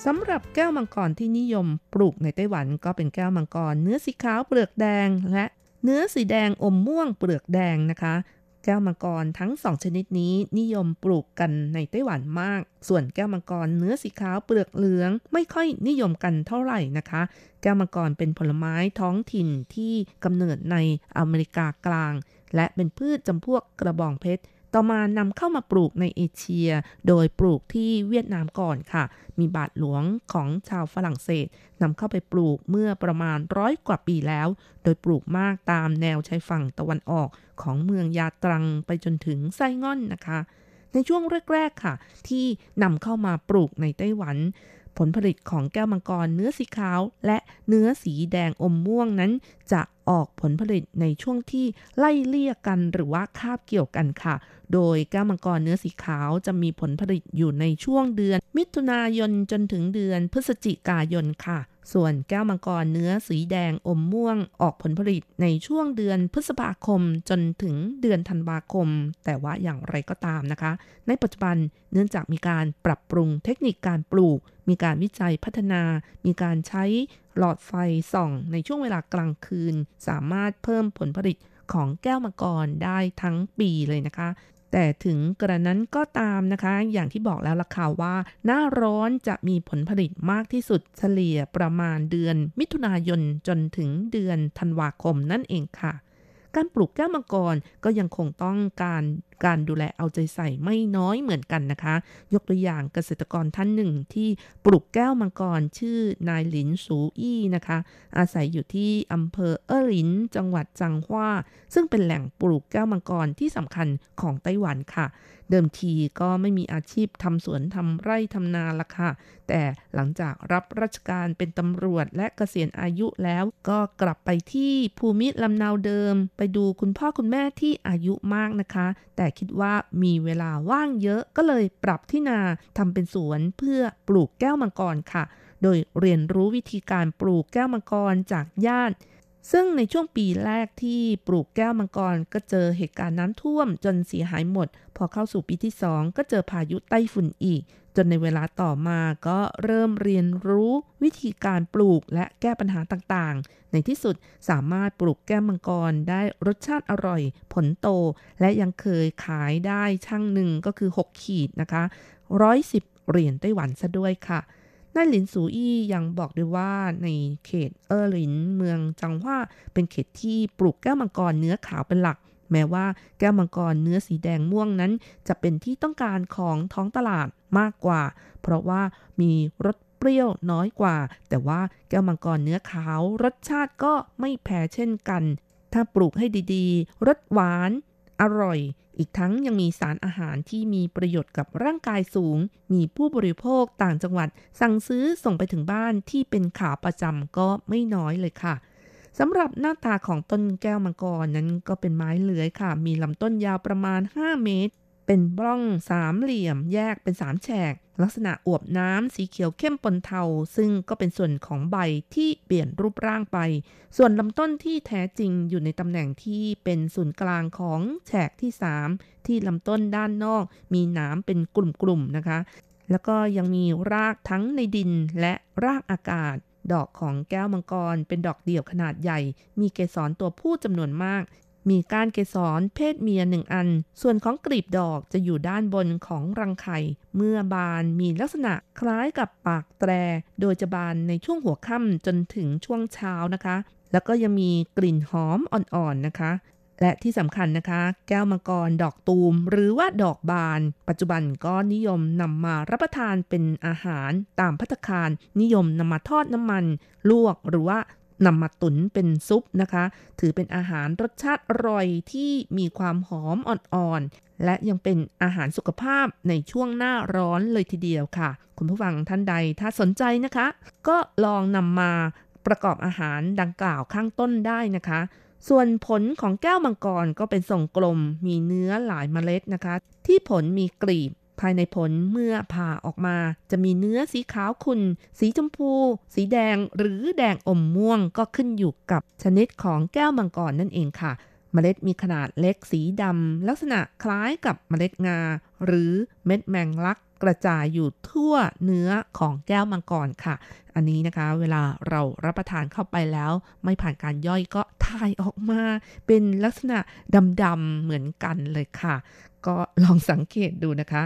สำหรับแก้วมังกรที่นิยมปลูกในไต้หวันก็เป็นแก้วมังกร เนื้อสีขาวเปลือกแดง และเนื้อสีแดงอมม่วงเปลือกแดงนะคะ แก้วมังกรทั้งสองชนิดนี้นิยมปลูกกันในไต้หวันมาก ส่วนแก้วมังกรเนื้อสีขาวเปลือกเหลือง ไม่ค่อยนิยมกันเท่าไหร่นะคะ แก้วมังกรเป็นผลไม้ท้องถิ่นที่กำเนิดในอเมริกากลาง และเป็นพืชจำพวกกระบองเพชร ต่อมานำเข้ามาปลูกในเอเชีย โดยปลูกที่เวียดนามก่อนค่ะ มีบาทหลวงของชาวฝรั่งเศสนำเข้าไปปลูกเมื่อประมาณร้อยกว่าปีแล้ว โดยปลูกมากตามแนวชายฝั่งตะวันออกของเมืองยาตรังไปจนถึงไส้ง่อนนะคะ ในช่วงแรก ๆ ค่ะ ที่นำเข้ามาปลูกในไต้หวันผลผลิตของแก้วมังกรเนื้อสีขาว และเนื้อสีแดงอมม่วงนั้น จะ ออกผลผลิตในช่วงที่ไล่เลี่ยกันหรือว่าคาบเกี่ยวกันค่ะ โดยแก้วมังกรเนื้อสีขาวจะมีผลผลิตอยู่ในช่วงเดือน มิถุนายนจนถึงเดือนพฤศจิกายนค่ะ ส่วนแก้วมังกรเนื้อสีแดงอมม่วงออกผลผลิตในช่วงเดือนพฤษภาคมจนถึงเดือนธันวาคม แต่ว่าอย่างไรก็ตามนะคะ ในปัจจุบันเนื่องจากมีการปรับปรุงเทคนิคการปลูก มีการวิจัยพัฒนา มีการใช้หลอดไฟส่อง ในช่วงเวลากลางคืน สามารถเพิ่มผลผลิตของแก้วมังกรได้ทั้งปีเลยนะคะ แต่ถึงกระนั้นก็ตามนะคะ อย่างที่บอกแล้วล่ะค่ะว่า หน้าร้อนจะมีผลผลิตมากที่สุดเฉลี่ยประมาณเดือน มิถุนายนจนถึงเดือนธันวาคมนั่นเองค่ะ การปลูกแก้วมังกรก็ยังคงต้องการการดูแลเอาใจใส่ไม่น้อยเหมือนกันนะคะ ยกตัวอย่างเกษตรกรท่านหนึ่งที่ปลูกแก้วมังกรชื่อนายหลินสูอี้นะคะ อาศัยอยู่ที่อำเภอเออหลิน จังหวัดจังหว้า ซึ่งเป็นแหล่งปลูกแก้วมังกรที่สำคัญของไต้หวันค่ะ เดิมทีก็ไม่มีอาชีพทำสวนทำไร่ทำนาละค่ะ แต่หลังจากรับราชการเป็นตำรวจและเกษียณอายุแล้วก็กลับไปที่ภูมิลำเนาเดิม ไปดูคุณพ่อคุณแม่ที่อายุมากนะคะ แต่แต่คิดว่ามีเวลาว่างเยอะก็เลยปรับที่นาทำเป็นสวนเพื่อปลูกแก้วมังกรค่ะ โดยเรียนรู้วิธีการปลูกแก้วมังกรจากญาติซึ่งในช่วงปีแรกที่ปลูกแก้วมังกรก็เจอเหตุการณ์น้ำท่วมจนเสียหายหมด พอเข้าสู่ปีที่สองก็เจอพายุไต้ฝุ่นอีก จนในเวลาต่อมาก็เริ่มเรียนรู้วิธีการปลูกและแก้ปัญหาต่างๆ ในที่สุดสามารถปลูกแก้วมังกรได้รสชาติอร่อย ผลโต และยังเคยขายได้ช่างหนึ่งก็คือ 6 ขีดนะคะร้อยสิบเหรียญไต้หวันซะด้วยค่ะนายหลินสูอี้ยังบอกด้วยว่าในเขตเออหลินเมืองจังหว่าเป็นเขตที่ปลูกแก้วมังกรเนื้อขาวเป็นหลัก แม้ว่าแก้วมังกรเนื้อสีแดงม่วงนั้น จะเป็นที่ต้องการของท้องตลาดมากกว่า เพราะว่ามีรสเปรี้ยวน้อยกว่า แต่ว่าแก้วมังกรเนื้อขาวรสชาติก็ไม่แพ้เช่นกัน ถ้าปลูกให้ดีๆ รสหวาน อร่อย อีกทั้งยังมีสารอาหารที่มีประโยชน์กับร่างกายสูง มีผู้บริโภคต่างจังหวัด สั่งซื้อส่งไปถึงบ้านที่เป็นขาประจำก็ไม่น้อยเลยค่ะ สำหรับหน้าตาของต้นแก้วมังกรนั้นก็เป็นไม้เลื้อยค่ะ มีลำต้นยาวประมาณ 5 เมตร เป็นบล่องสามเหลี่ยมแยกเป็นสามแฉก ลักษณะอวบน้ำสีเขียวเข้มปนเทา ซึ่งก็เป็นส่วนของใบที่เปลี่ยนรูปร่างไป ส่วนลำต้นที่แท้จริงอยู่ในตำแหน่งที่เป็นศูนย์กลางของแฉกที่ 3 ที่ลำต้นด้านนอก มีน้ำเป็นกลุ่มๆนะคะ แล้วก็ยังมีรากทั้งในดินและรากอากาศ ดอกของแก้วมังกร เป็นดอกเดี่ยวขนาดใหญ่ มีเกสรตัวผู้จำนวนมาก มีก้านเกสรเพศเมียหนึ่งอัน ส่วนของกลีบดอกจะอยู่ด้านบนของรังไข่ เมื่อบานมีลักษณะคล้ายกับปากแตร โดยจะบานในช่วงหัวค่ำจนถึงช่วงเช้านะคะ แล้วก็ยังมีกลิ่นหอมอ่อนๆนะคะ และที่สำคัญนะคะ แก้วมังกรดอกตูม หรือว่าดอกบาน ปัจจุบันก็นิยมนำมารับประทานเป็นอาหารตามพัตตาคาร นิยมนำมาทอดน้ำมัน ลวกหรือว่านำมาตุนเป็นซุปนะคะ ถือเป็นอาหารรสชาติอร่อยที่มีความหอมอ่อนๆ และยังเป็นอาหารสุขภาพในช่วงหน้าร้อนเลยทีเดียวค่ะ คุณผู้ฟังท่านใดถ้าสนใจนะคะ ก็ลองนำมาประกอบอาหารดังกล่าวข้างต้นได้นะคะ ส่วนผลของแก้วมังกรก็เป็นทรงกลม มีเนื้อหลายเมล็ดนะคะ ที่ผลมีกลีบ ภายในผลเมื่อผ่าออกมา จะมีเนื้อสีขาวขุ่นสีชมพู สีแดงหรือแดงอมม่วงก็ขึ้นอยู่กับชนิดของแก้วมังกรนั่นเองค่ะ เมล็ดมีขนาดเล็กสีดำลักษณะคล้ายกับเมล็ดงา หรือเม็ดแมงลัก กระจายอยู่ทั่วเนื้อของแก้วมังกรค่ะ อันนี้นะคะเวลาเรารับประทานเข้าไปแล้ว ไม่ผ่านการย่อยก็ถ่ายออกมา เป็นลักษณะดำๆเหมือนกันเลยค่ะ ก็ลองสังเกตดูนะคะ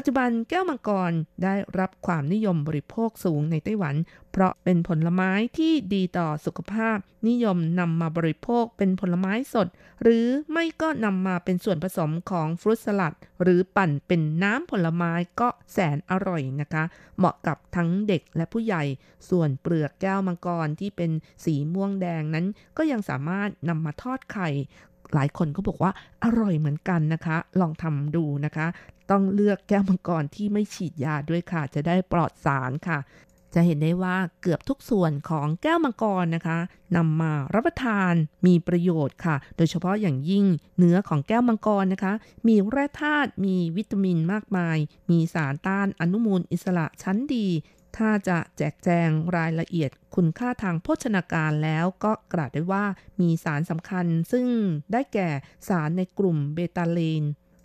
ปัจจุบันแก้วมังกรได้รับความนิยมบริโภคสูงในไต้หวัน เพราะเป็นผลไม้ที่ดีต่อสุขภาพ นิยมนำมาบริโภคเป็นผลไม้สด หรือไม่ก็นำมาเป็นส่วนผสมของฟรุตสลัด หรือปั่นเป็นน้ำผลไม้ก็แสนอร่อยนะคะ เหมาะกับทั้งเด็กและผู้ใหญ่ ส่วนเปลือกแก้วมังกรที่เป็นสีม่วงแดงนั้น ก็ยังสามารถนำมาทอดไข่ หลายคนก็บอกว่าอร่อยเหมือนกันนะคะ ลองทำดูนะคะ ต้องเลือกแก้วมังกรที่ไม่ฉีดยาด้วยค่ะ จะได้ปลอดสารค่ะ จะเห็นได้ว่าเกือบทุกส่วนของแก้วมังกรนะคะนำมารับประทานมีประโยชน์ค่ะ โดยเฉพาะอย่างยิ่งเนื้อของแก้วมังกรนะคะ มีแร่ธาตุมีวิตามินมากมาย มีสารต้านอนุมูลอิสระชั้นดี ถ้าจะแจกแจงรายละเอียดคุณค่าทางโภชนาการแล้วก็กล่าวได้ว่ามีสารสำคัญซึ่งได้แก่สารในกลุ่มเบตาเลน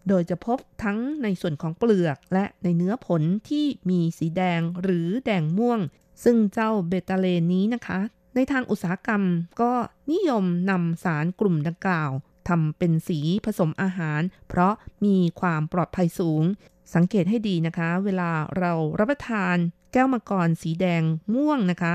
โดยจะพบทั้งในส่วนของเปลือกและในเนื้อผลที่มีสีแดงหรือแดงม่วง ซึ่งเจ้าเบตาเลนนี้นะคะ ในทางอุตสาหกรรมก็นิยมนำสารกลุ่มดังกล่าวทำเป็นสีผสมอาหาร เพราะมีความปลอดภัยสูง สังเกตให้ดีนะคะ เวลาเรารับประทาน แก้วมังกรสีแดงม่วงนะคะ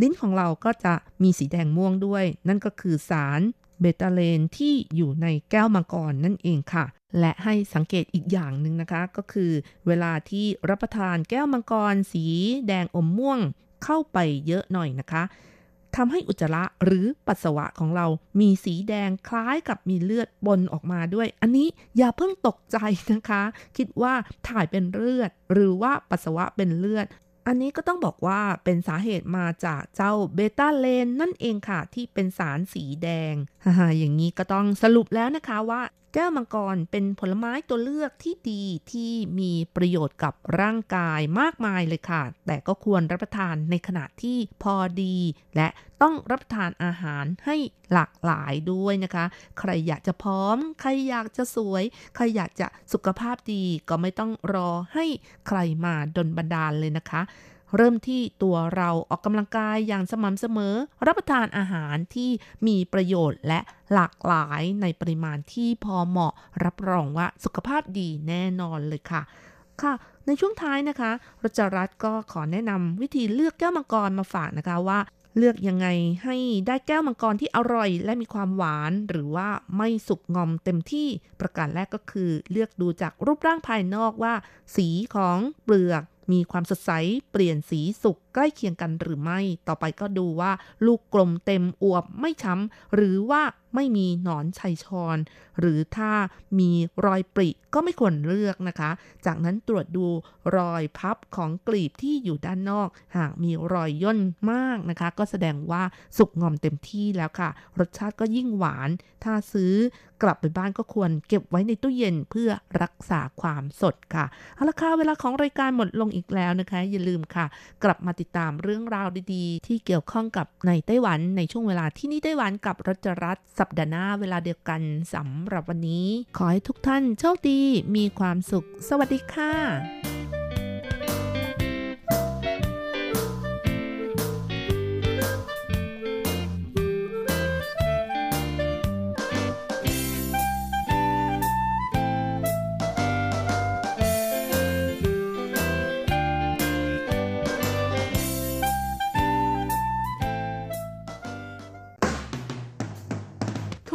ลิ้นของเราก็จะมีสีแดงม่วงด้วย นั่นก็คือสารเบตาเลนที่อยู่ในแก้วมังกรนั่นเองค่ะ และให้สังเกตอีกอย่างหนึ่งนะคะ ก็คือ เวลาที่รับประทานแก้วมังกรสีแดงอมม่วงเข้าไปเยอะหน่อยนะคะทำให้อุจจาระหรือปัสสาวะของเรามีสีแดงคล้ายกับมีเลือดปนออกมาด้วย อันนี้อย่าเพิ่งตกใจนะคะ คิดว่าถ่ายเป็นเลือด หรือว่าปัสสาวะเป็นเลือด อันนี้ก็ต้องบอกว่าเป็นสาเหตุมาจากเจ้าเบต้าเลนนั่นเองค่ะ ที่เป็นสารสีแดงฮ่าอย่างนี้ก็ต้องสรุปแล้วนะคะว่า แก้วมังกรเป็นผลไม้ตัวเลือกที่ดีที่มีประโยชน์กับร่างกายมากมายเลยค่ะ แต่ก็ควรรับประทานในขณะที่พอดี และต้องรับประทานอาหารให้หลากหลายด้วยนะคะ ใครอยากจะพร้อม ใครอยากจะสวย ใครอยากจะสุขภาพดีก็ไม่ต้องรอให้ใครมาดนบันดาลเลยนะคะ เริ่มที่ตัวเราออกกำลังกายอย่างสม่ำเสมอ รับประทานอาหารที่มีประโยชน์และหลากหลายในปริมาณที่พอเหมาะ รับรองว่าสุขภาพดีแน่นอนเลยค่ะ ค่ะ ในช่วงท้ายนะคะรจรัตก็ขอแนะนำวิธีเลือกแก้วมังกรมาฝากนะคะว่าเลือกยังไงให้ได้แก้วมังกรที่อร่อย และมีความหวานหรือว่าไม่สุกงอมเต็มที่ประการแรกก็คือ เลือกดูจากรูปร่างภายนอกว่า สีของเปลือก มีความสดใส เปลี่ยนสีสุก ใกล้เคียงกันหรือไม่ ต่อไปก็ดูว่าลูกกลมเต็มอวบไม่ช้ำหรือว่าไม่มีหนอนชัยชอนหรือถ้ามีรอยปริก็ไม่ควรเลือกนะคะ จากนั้นตรวจดูรอยพับของกลีบที่อยู่ด้านนอก หากมีรอยย่นมากนะคะ ก็แสดงว่าสุกงอมเต็มที่แล้วค่ะ รสชาติก็ยิ่งหวาน ถ้าซื้อกลับไปบ้านก็ควรเก็บไว้ในตู้เย็นเพื่อรักษาความสดค่ะเอาละค่ะเวลาของรายการหมดลงอีกแล้วนะคะ อย่าลืมค่ะ กลับมาติติดตามเรื่องราวดีๆ ที่เกี่ยวข้องกับในไต้หวันในช่วงเวลาที่นี่ไต้หวันกับรัชรัตน์สัปดาห์หน้าเวลาเดียวกันสำหรับวันนี้ ขอให้ทุกท่านโชคดีมีความสุข สวัสดีค่ะ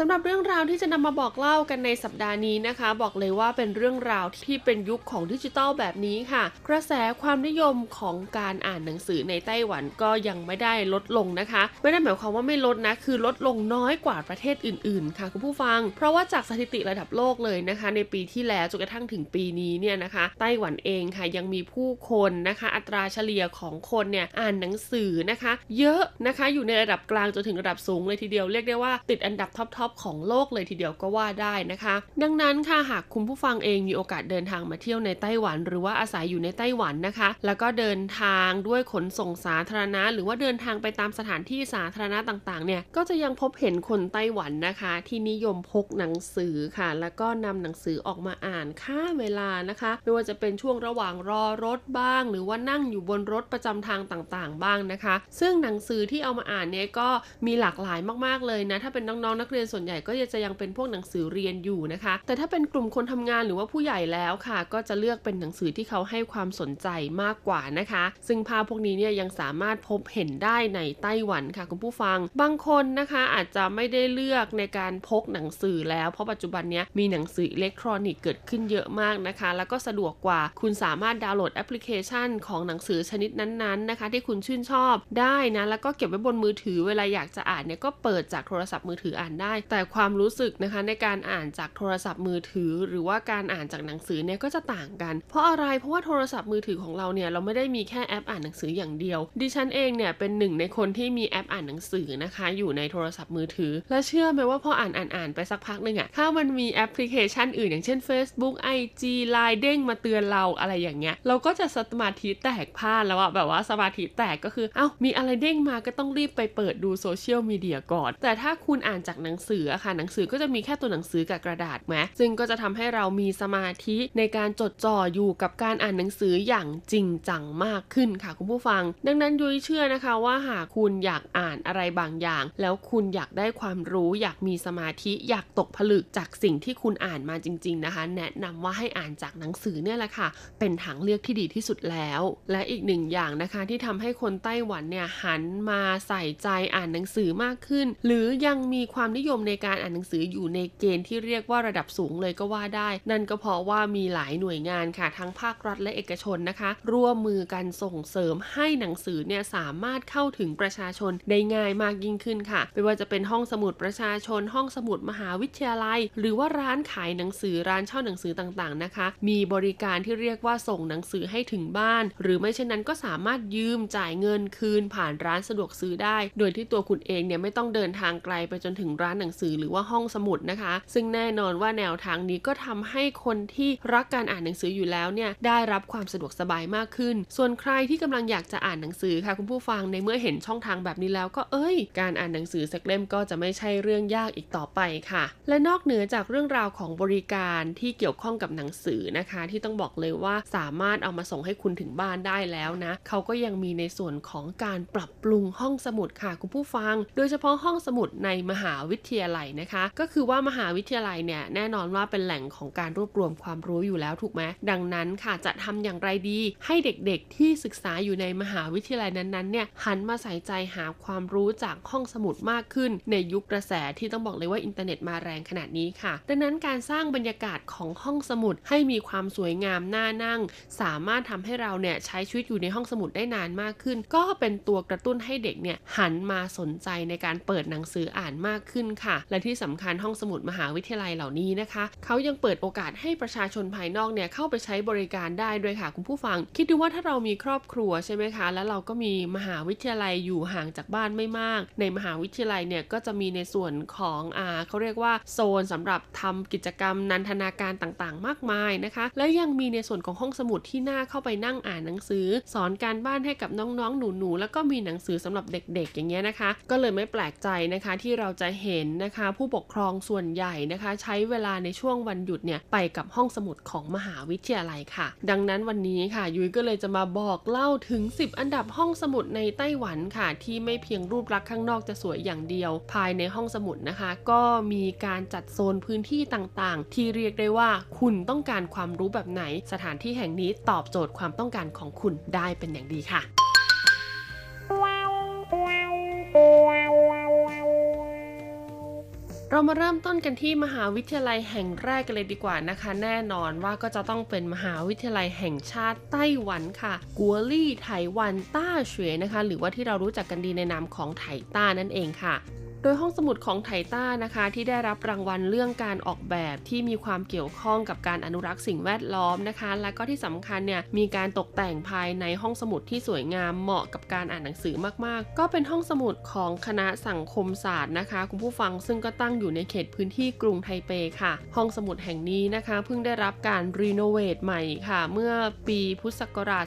สำหรับเรื่องราวที่จะนำมาบอกเล่ากันในสัปดาห์นี้นะคะ บอกเลยว่าเป็นเรื่องราวที่เป็นยุคของดิจิทัลแบบนี้ค่ะ กระแสความนิยมของการอ่านหนังสือในไต้หวันก็ยังไม่ได้ลดลงนะคะ ไม่ได้หมายความว่าไม่ลดนะ คือลดลงน้อยกว่าประเทศอื่นๆ ค่ะคุณผู้ฟัง เพราะว่าจากสถิติระดับโลกเลยนะคะ ในปีที่แล้วจนกระทั่งถึงปีนี้เนี่ยนะคะ ไต้หวันเองค่ะยังมีผู้คนนะคะ อัตราเฉลี่ยของคนเนี่ยอ่านหนังสือนะคะ เยอะนะคะอยู่ในระดับกลางจนถึงระดับสูงเลยทีเดียวเรียกได้ว่าติดอันดับท็อปๆของโลกเลยทีเดียวก็ว่าได้นะคะ ดังนั้นค่ะหากคุณผู้ฟังเองมีโอกาสเดินทางมาเที่ยวในไต้หวัน หรือว่าอาศัยอยู่ในไต้หวันนะคะ แล้วก็เดินทางด้วยขนส่งสาธารณะ หรือว่าเดินทางไปตามสถานที่สาธารณะต่างๆเนี่ยก็จะยังพบเห็นคนไต้หวันนะคะ ที่นิยมพกหนังสือค่ะ แล้วก็นำหนังสือออกมาอ่านค่าเวลานะคะ ไม่ว่าจะเป็นช่วงระหว่างรอรถบ้าง หรือว่านั่งอยู่บนรถประจำทางต่างๆ บ้างนะคะ ซึ่งหนังสือที่เอามาอ่านเนี่ยก็มีหลากหลายมากๆเลยนะถ้าเป็นน้องๆนักเรียนส่วนนใหญ่ก็จะยังเป็นพวกหนังสือเรียนอยู่นะคะ แต่ถ้าเป็นกลุ่มคนทำงานหรือว่าผู้ใหญ่แล้วค่ะ ก็จะเลือกเป็นหนังสือที่เขาให้ความสนใจมากกว่านะคะ ซึ่งภาพพวกนี้เนี่ยยังสามารถพบเห็นได้ในไต้หวันค่ะคุณผู้ฟัง บางคนนะคะอาจจะไม่ได้เลือกในการพกหนังสือแล้ว เพราะปัจจุบันนี้มีหนังสืออิเล็กทรอนิกส์เกิดขึ้นเยอะมากนะคะ แล้วก็สะดวกกว่า คุณสามารถดาวน์โหลดแอปพลิเคชัน ของหนังสือชนิดนั้นๆนะคะ ที่คุณชื่นชอบได้นะ แล้วก็เก็บไว้บนมือถือเวลาอยากจะอ่านเนี่ยก็เปิดจากโทรศัพท์มือถืออ่านได้แต่ความรู้สึกนะคะในการอ่านจากโทรศัพท์มือถือ หรือว่าการอ่านจากหนังสือเนี่ยก็จะต่างกัน เพราะอะไรเพราะว่าโทรศัพท์มือถือของเราเนี่ยเราไม่ได้มีแค่แอปอ่านหนังสืออย่างเดียว ดิฉันเองเนี่ยเป็นหนึ่งในคนที่มีแอปอ่านหนังสือนะคะ อยู่ในโทรศัพท์มือถือ และเชื่อไหมว่าพออ่านอ่านอ่านไปสักพักหนึ่งอะถ้ามันมีแอปพลิเคชันอื่นอย่างเช่น Facebook IG Line เด้งมาเตือนเราอะไรอย่างเงี้ยเราก็จะสมาธิแตกพลาดแล้วอะแบบว่าสมาธิแตกก็คือเอ้ามีอะไรเด้งมาก็ต้องรีบไปเปิดดูโซเชียลมีเดียก่อน แต่ถ้าคุณอ่านจากหนังสืออะค่ะหนังสือก็จะมีแค่ตัวหนังสือกับกระดาษไหมซึ่งก็จะทำให้เรามีสมาธิในการจดจ่ออยู่กับการอ่านหนังสืออย่างจริงจังมากขึ้นค่ะคุณผู้ฟัง ดังนั้นยุ้ยเชื่อนะคะว่าหากคุณอยากอ่านอะไรบางอย่าง แล้วคุณอยากได้ความรู้อยากมีสมาธิอยากตกผลึกจากสิ่งที่คุณอ่านมาจริง ๆนะคะ แนะนำว่าให้อ่านจากหนังสือเนี่ยแหละค่ะ เป็นทางเลือกที่ดีที่สุดแล้ว และอีกหนึ่งอย่างนะคะที่ทำให้คนไต้หวันเนี่ยหันมาใส่ใจอ่านหนังสือมากขึ้น หรือยังมีความนิยมในการอ่านหนังสืออยู่ในเกณฑ์ที่เรียกว่าระดับสูงเลยก็ว่าได้ นั่นก็เพราะว่ามีหลายหน่วยงานค่ะ ทั้งภาครัฐและเอกชนนะคะ ร่วมมือกันส่งเสริมให้หนังสือเนี่ยสามารถเข้าถึงประชาชนได้ง่ายมากยิ่งขึ้นค่ะ ไม่ว่าจะเป็นห้องสมุดประชาชน ห้องสมุดมหาวิทยาลัย หรือว่าร้านขายหนังสือร้านเช่าหนังสือต่างๆนะคะ มีบริการที่เรียกว่าส่งหนังสือให้ถึงบ้าน หรือไม่เช่นนั้นก็สามารถยืมจ่ายเงินคืนผ่านร้านสะดวกซื้อได้ โดยที่ตัวคุณเองเนี่ยไม่ต้องเดินทางไกลไปจนถึงร้านหนังสือหรือว่าห้องสมุดนะคะ ซึ่งแน่นอนว่าแนวทางนี้ก็ทำให้คนที่รักการอ่านหนังสืออยู่แล้วเนี่ยได้รับความสะดวกสบายมากขึ้น ส่วนใครที่กำลังอยากจะอ่านหนังสือค่ะคุณผู้ฟังในเมื่อเห็นช่องทางแบบนี้แล้วก็เอ้ย การอ่านหนังสือสักเล่มก็จะไม่ใช่เรื่องยากอีกต่อไปค่ะ และนอกเหนือจากเรื่องราวของบริการที่เกี่ยวข้องกับหนังสือนะคะ ที่ต้องบอกเลยว่าสามารถเอามาส่งให้คุณถึงบ้านได้แล้วนะ เขาก็ยังมีในส่วนของการปรับปรุงห้องสมุดค่ะคุณผู้ฟัง โดยเฉพาะห้องสมุดในมหาวิทยาลัยนะคะ ก็คือว่ามหาวิทยาลัยเนี่ยแน่นอนว่าเป็นแหล่งของการรวบรวมความรู้อยู่แล้วถูกไหมดังนั้นค่ะจะทำอย่างไรดี ให้เด็กๆที่ศึกษาอยู่ในมหาวิทยาลัยนั้นๆเนี่ยหันมาใส่ใจหาความรู้จากห้องสมุดมากขึ้น ในยุคกระแสที่ต้องบอกเลยว่าอินเทอร์เน็ตมาแรงขนาดนี้ค่ะ ดังนั้นการสร้างบรรยากาศของห้องสมุดให้มีความสวยงามน่านั่ง สามารถทำให้เราเนี่ยใช้ชีวิตอยู่ในห้องสมุดได้นานมากขึ้น ก็เป็นตัวกระตุ้นให้เด็กเนี่ยหันมาสนใจในการเปิดหนังสืออ่านมากขึ้นค่ะค่ะ และที่สำคัญห้องสมุดมหาวิทยาลัยเหล่านี้นะคะ เขายังเปิดโอกาสให้ประชาชนภายนอกเนี่ยเข้าไปใช้บริการได้ด้วยค่ะคุณผู้ฟัง คิดดูว่าถ้าเรามีครอบครัวใช่ไหมคะ แล้วเราก็มีมหาวิทยาลัยอยู่ห่างจากบ้านไม่มาก ในมหาวิทยาลัยเนี่ยก็จะมีในส่วนของอ่าเขาเรียกว่าโซนสำหรับทำกิจกรรมนันทนาการต่างๆ มากมายนะคะ และยังมีในส่วนของห้องสมุดที่น่าเข้าไปนั่งอ่านหนังสือ สอนการบ้านให้กับน้องๆหนูๆแล้วก็มีหนังสือสำหรับเด็กๆ อย่างเงี้ยนะคะ ก็เลยไม่แปลกใจนะคะที่เราจะเห็นนะคะ ผู้ปกครองส่วนใหญ่นะคะ ใช้เวลาในช่วงวันหยุดเนี่ยไปกับห้องสมุดของมหาวิทยาลัยค่ะ ดังนั้นวันนี้ค่ะ ยุ้ยก็เลยจะมาบอกเล่าถึง 10 อันดับห้องสมุดในไต้หวันค่ะ ที่ไม่เพียงรูปลักษณ์ข้างนอกจะสวยอย่างเดียว ภายในห้องสมุดนะคะ ก็มีการจัดโซนพื้นที่ต่างๆ ที่เรียกได้ว่า คุณต้องการความรู้แบบไหน สถานที่แห่งนี้ตอบโจทย์ความต้องการของคุณได้เป็นอย่างดีค่ะ เรามาเริ่มต้นกันที่มหาวิทยาลัยแห่งแรกกันเลยดีกว่านะคะ แน่นอนว่าก็จะต้องเป็นมหาวิทยาลัยแห่งชาติไต้หวันค่ะ กัวลี่ไต้หวันต้าเฉวยนะคะ หรือว่าที่เรารู้จักกันดีในนามของไถต้านั่นเองค่ะ โดยห้องสมุดของไถต้านะคะที่ได้รับรางวัลเรื่องการออกแบบที่มีความเกี่ยวข้องกับการอนุรักษ์สิ่งแวดล้อมนะคะ และก็ที่สำคัญเนี่ยมีการตกแต่งภายในห้องสมุดที่สวยงามเหมาะกับการอ่านหนังสือมากๆ ก็เป็นห้องสมุดของคณะสังคมศาสตร์นะคะ คุณผู้ฟังซึ่งก็ตั้งอยู่ในเขตพื้นที่กรุงไทเปค่ะ ห้องสมุดแห่งนี้นะคะ เพิ่งได้รับการรีโนเวทใหม่ค่ะ เมื่อปีพุทธศักราช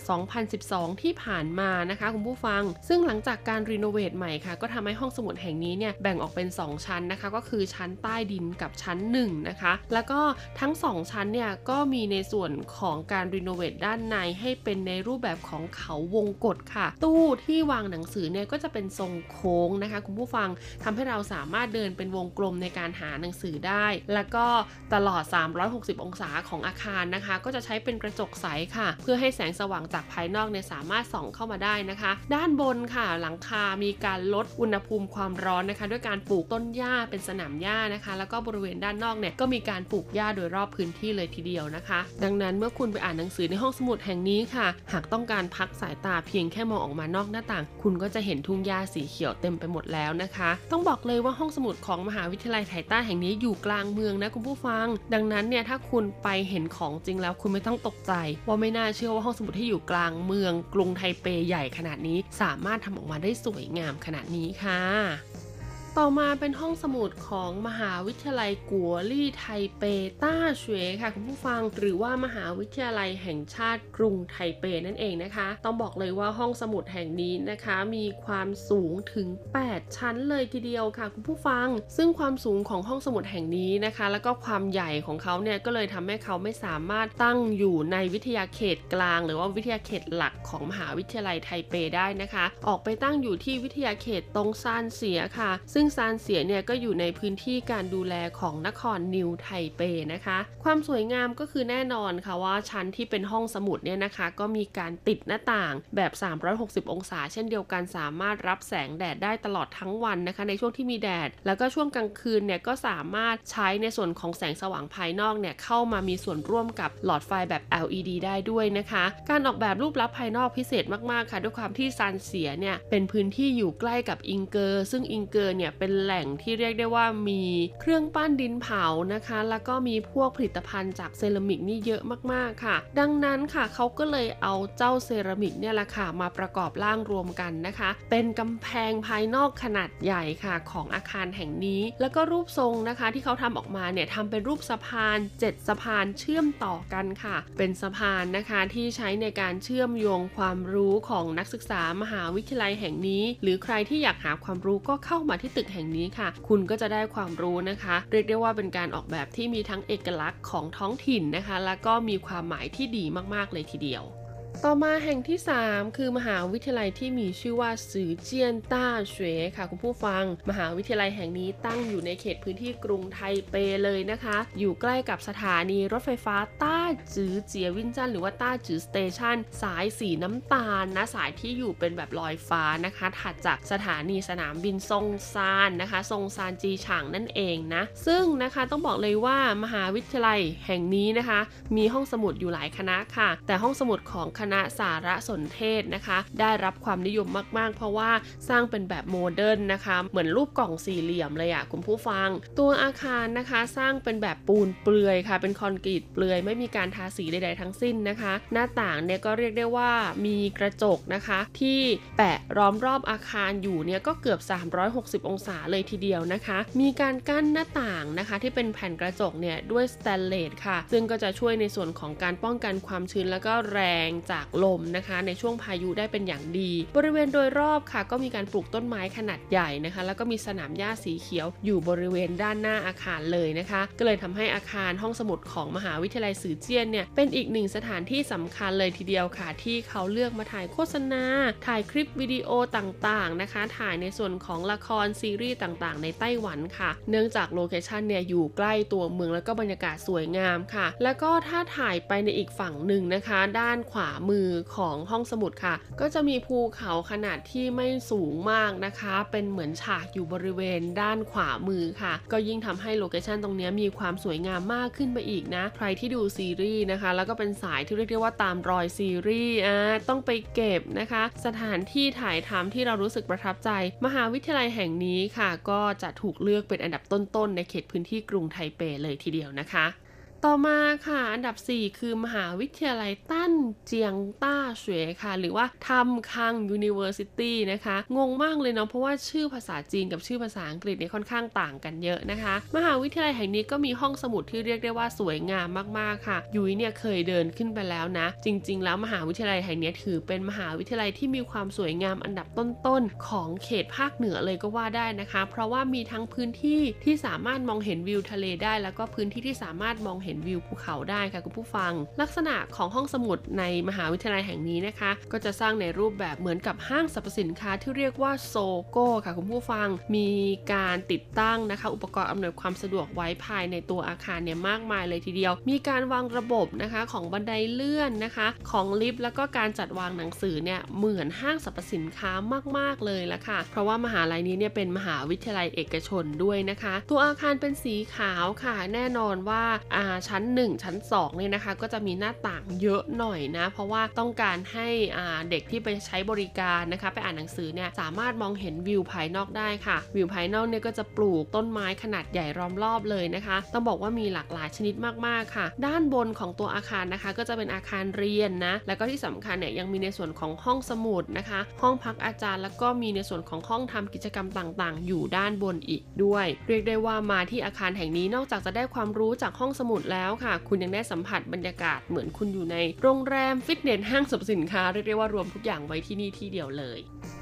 2012 ที่ผ่านมานะคะ คุณผู้ฟัง ซึ่งหลังจากการรีโนเวทใหม่ค่ะ ก็ทำให้ห้องสมุดแห่งนี้เนี่ยแบ่งออกเป็น 2 ชั้นนะคะ ก็คือชั้นใต้ดินกับชั้น1นะคะ แล้วก็ทั้ง 2 ชั้นเนี่ยก็มีในส่วนของการรีโนเวทด้านในให้เป็นในรูปแบบของเขาวงกฏค่ะ ตู้ที่วางหนังสือเนี่ยก็จะเป็นทรงโค้งนะคะ คุณผู้ฟังทำให้เราสามารถเดินเป็นวงกลมในการหาหนังสือได้ แล้วก็ตลอด 360 องศาของอาคารนะคะ ก็จะใช้เป็นกระจกใสค่ะ เพื่อให้แสงสว่างจากภายนอกเนี่ยสามารถส่องเข้ามาได้นะคะ ด้านบนค่ะหลังคา มีการลดอุณหภูมิความร้อนนะคะด้วยการปลูกต้นหญ้าเป็นสนามหญ้านะคะ แล้วก็บริเวณด้านนอกเนี่ยก็มีการปลูกหญ้าโดยรอบพื้นที่เลยทีเดียวนะคะ ดังนั้นเมื่อคุณไปอ่านหนังสือในห้องสมุดแห่งนี้ค่ะ หากต้องการพักสายตาเพียงแค่มองออกมานอกหน้าต่าง คุณก็จะเห็นทุ่งหญ้าสีเขียวเต็มไปหมดแล้วนะคะ ต้องบอกเลยว่าห้องสมุดของมหาวิทยาลัยไถต้าแห่งนี้อยู่กลางเมืองนะคุณผู้ฟัง ดังนั้นเนี่ยถ้าคุณไปเห็นของจริงแล้วคุณไม่ต้องตกใจ ว่าไม่น่าเชื่อว่าห้องสมุดที่อยู่กลางเมืองกรุงไทเปใหญ่ขนาดนี้ สามารถทำออกมาได้สวยงามขนาดนี้ค่ะ ต่อมาเป็นห้องสมุดของมหาวิทยาลัยกัวลี่ไทเปต้าเฉวยค่ะคุณผู้ฟังหรือว่ามหาวิทยาลัยแห่งชาติกรุงไทเปนั่นเองนะคะ ต้องบอกเลยว่าห้องสมุดแห่งนี้นะคะ มีความสูงถึง 8 ชั้นเลยทีเดียวค่ะคุณผู้ฟัง ซึ่งความสูงของห้องสมุดแห่งนี้นะคะ แล้วก็ความใหญ่ของเขาเนี่ยก็เลยทำให้เขาไม่สามารถตั้งอยู่ในวิทยาเขตกลาง หรือว่าวิทยาเขตหลักของมหาวิทยาลัยไทเปได้นะคะ ออกไปตั้งอยู่ที่วิทยาเขตตรงซานเสียค่ะซึ่งซานเสียเนี่ยก็อยู่ในพื้นที่การดูแลของนครนิวไทเปนะคะ ความสวยงามก็คือแน่นอนค่ะว่าชั้นที่เป็นห้องสมุดเนี่ยนะคะ ก็มีการติดหน้าต่างแบบ 360 องศา เช่นเดียวกันสามารถรับแสงแดดได้ตลอดทั้งวันนะคะ ในช่วงที่มีแดด แล้วก็ช่วงกลางคืนเนี่ยก็สามารถใช้ในส่วนของแสงสว่างภายนอกเนี่ยเข้ามามีส่วนร่วมกับหลอดไฟแบบ LED ได้ด้วยนะคะ การออกแบบรูปลักษณ์ภายนอกพิเศษมากๆค่ะ ด้วยความที่ซานเสียเนี่ยเป็นพื้นที่อยู่ใกล้กับอิงเกอร์ ซึ่งอิงเกอร์เนี่ยเป็นแหล่งที่เรียกได้ว่ามีเครื่องปั้นดินเผานะคะ แล้วก็มีพวกผลิตภัณฑ์จากเซรามิกนี่เยอะมากๆค่ะ ดังนั้นค่ะเขาก็เลยเอาเจ้าเซรามิกเนี่ยแหละค่ะมาประกอบร่างรวมกันนะคะ เป็นกำแพงภายนอกขนาดใหญ่ค่ะของอาคารแห่งนี้ แล้วก็รูปทรงนะคะที่เขาทำออกมาเนี่ยทำเป็นรูปสะพาน 7 สะพานเชื่อมต่อกันค่ะ เป็นสะพานนะคะที่ใช้ในการเชื่อมโยงความรู้ของนักศึกษามหาวิทยาลัยแห่งนี้ หรือใครที่อยากหาความรู้ก็เข้ามาที่ตึกแห่งนี้ค่ะ คุณก็จะได้ความรู้นะคะ เรียกได้ว่าเป็นการออกแบบที่มีทั้งเอกลักษณ์ของท้องถิ่นนะคะ แล้วก็มีความหมายที่ดีมากๆเลยทีเดียว ต่อมาแห่งที่ 3 คือมหาวิทยาลัยที่มีชื่อว่าซือเจียนต้าเฉวค่ะคุณผู้ฟัง มหาวิทยาลัยแห่งนี้ตั้งอยู่ในเขตพื้นที่กรุงไทเปเลยนะคะ อยู่ใกล้กับสถานีรถไฟฟ้าต้าจือเจียวินจันหรือว่าต้าจือสเตชันสายสีน้ำตาลนะสายที่อยู่เป็นแบบลอยฟ้านะคะ ถัดจากสถานีสนามบินซงซานนะคะซงซานจีฉางนั่นเองนะ ซึ่งนะคะต้องบอกเลยว่ามหาวิทยาลัยแห่งนี้นะคะ มีห้องสมุดอยู่หลายคณะค่ะ แต่ห้องสมุดของคณะณะสารสนเทศนะคะ ได้รับความนิยมมาก ๆ เพราะว่าสร้างเป็นแบบโมเดิร์นนะคะ เหมือนรูปกล่องสี่เหลี่ยมเลยอะคุณผู้ฟัง ตัวอาคารนะคะสร้างเป็นแบบปูนเปลือยค่ะ เป็นคอนกรีตเปลือยไม่มีการทาสีใด ๆ ทั้งสิ้นนะคะ หน้าต่างเนี่ยก็เรียกได้ว่ามีกระจกนะคะ ที่แปะล้อมรอบอาคารอยู่เนี่ยก็เกือบ 360 องศาเลยทีเดียวนะคะ มีการกั้นหน้าต่างนะคะ ที่เป็นแผ่นกระจกเนี่ยด้วยสแตนเลสค่ะ ซึ่งก็จะช่วยในส่วนของการป้องกันความชื้นแล้วก็แรงจากลมนะคะ ในช่วงพายุได้เป็นอย่างดี บริเวณโดยรอบค่ะ ก็มีการปลูกต้นไม้ขนาดใหญ่นะคะ แล้วก็มีสนามหญ้าสีเขียวอยู่บริเวณด้านหน้าอาคารเลยนะคะ ก็เลยทำให้อาคารห้องสมุดของมหาวิทยาลัยสือเจียนเนี่ยเป็นอีกหนึ่งสถานที่สำคัญเลยทีเดียวค่ะ ที่เขาเลือกมาถ่ายโฆษณา ถ่ายคลิปวิดีโอต่างๆนะคะ ถ่ายในส่วนของละครซีรีส์ต่างๆ ในไต้หวันค่ะ เนื่องจากโลเคชันเนี่ยอยู่ใกล้ตัวเมืองแล้วก็บรรยากาศสวยงามค่ะ แล้วก็ถ้าถ่ายไปในอีกฝั่งหนึ่งนะคะ ด้านขวามือของห้องสมุดค่ะ ก็จะมีภูเขาขนาดที่ไม่สูงมากนะคะ เป็นเหมือนฉากอยู่บริเวณด้านขวามือค่ะ ก็ยิ่งทำให้โลเคชันตรงนี้มีความสวยงามมากขึ้นไปอีกนะ ใครที่ดูซีรีส์นะคะ แล้วก็เป็นสายที่เรียกได้ว่าตามรอยซีรีส์อ่าต้องไปเก็บนะคะ สถานที่ถ่ายทำที่เรารู้สึกประทับใจ มหาวิทยาลัยแห่งนี้ค่ะ ก็จะถูกเลือกเป็นอันดับต้นๆ ในเขตพื้นที่กรุงไทเปเลยทีเดียวนะคะ ต่อมาค่ะอันดับ 4 คือมหาวิทยาลัยตั้นเจียงต้าเสวยค่ะ หรือว่าทำคัง University นะคะ งงมากเลยเนาะเพราะว่าชื่อภาษาจีนกับชื่อภาษาอังกฤษเนี่ยค่อนข้างต่างกันเยอะนะคะ มหาวิทยาลัยแห่งนี้ก็มีห้องสมุดที่เรียกได้ว่าสวยงามมากๆค่ะ ยุ้ยเนี่ยเคยเดินขึ้นไปแล้วนะ จริง ๆ แล้วมหาวิทยาลัยแห่งนี้ถือเป็นมหาวิทยาลัยที่มีความสวยงามอันดับต้นๆของเขตภาคเหนือเลยก็ว่าได้นะคะ เพราะว่ามีทั้งพื้นที่ที่สามารถมองเห็นวิวทะเลได้ แล้วก็พื้นที่ที่สามารถมองเห็น็นวิวภูเขาได้ค่ะคุณผู้ฟัง ลักษณะของห้องสมุดในมหาวิทยาลัยแห่งนี้นะคะ ก็จะสร้างในรูปแบบเหมือนกับห้างสรรพสินค้าที่เรียกว่าโซโก้ค่ะคุณผู้ฟัง มีการติดตั้งนะคะ อุปกรณ์อำนวยความสะดวกไว้ภายในตัวอาคารเนี่ยมากมายเลยทีเดียว มีการวางระบบนะคะของบันไดเลื่อนนะคะ ของลิฟต์แล้วก็การจัดวางหนังสือเนี่ยเหมือนห้างสรรพสินค้ามาก ๆเลยละค่ะ เพราะว่ามหาลัยนี้เนี่ยเป็นมหาวิทยาลัยเอกชนด้วยนะคะ ตัวอาคารเป็นสีขาวค่ะ แน่นอนว่าอ่าชั้น 1 ชั้น2เนี่ยนะคะ ก็จะมีหน้าต่างเยอะหน่อยนะ เพราะว่าต้องการให้เด็กที่ไปใช้บริการนะคะ ไปอ่านหนังสือเนี่ยสามารถมองเห็นวิวภายนอกได้ค่ะ วิวภายนอกเนี่ยก็จะปลูกต้นไม้ขนาดใหญ่ล้อมรอบเลยนะคะ ต้องบอกว่ามีหลากหลายชนิดมากๆค่ะ ด้านบนของตัวอาคารนะคะ ก็จะเป็นอาคารเรียนนะ แล้วก็ที่สำคัญเนี่ยยังมีในส่วนของห้องสมุดนะคะ ห้องพักอาจารย์ แล้วก็มีในส่วนของห้องทำกิจกรรมต่างๆ อยู่ด้านบนอีกด้วย เรียกได้ว่ามาที่อาคารแห่งนี้นอกจากจะได้ความรู้จากห้องสมุดแล้วค่ะ คุณยังได้สัมผัสบรรยากาศเหมือนคุณอยู่ในโรงแรมฟิตเนสห้างสรรพสินค้าเรียกได้ว่ารวมทุกอย่างไว้ที่นี่ที่เดียวเลย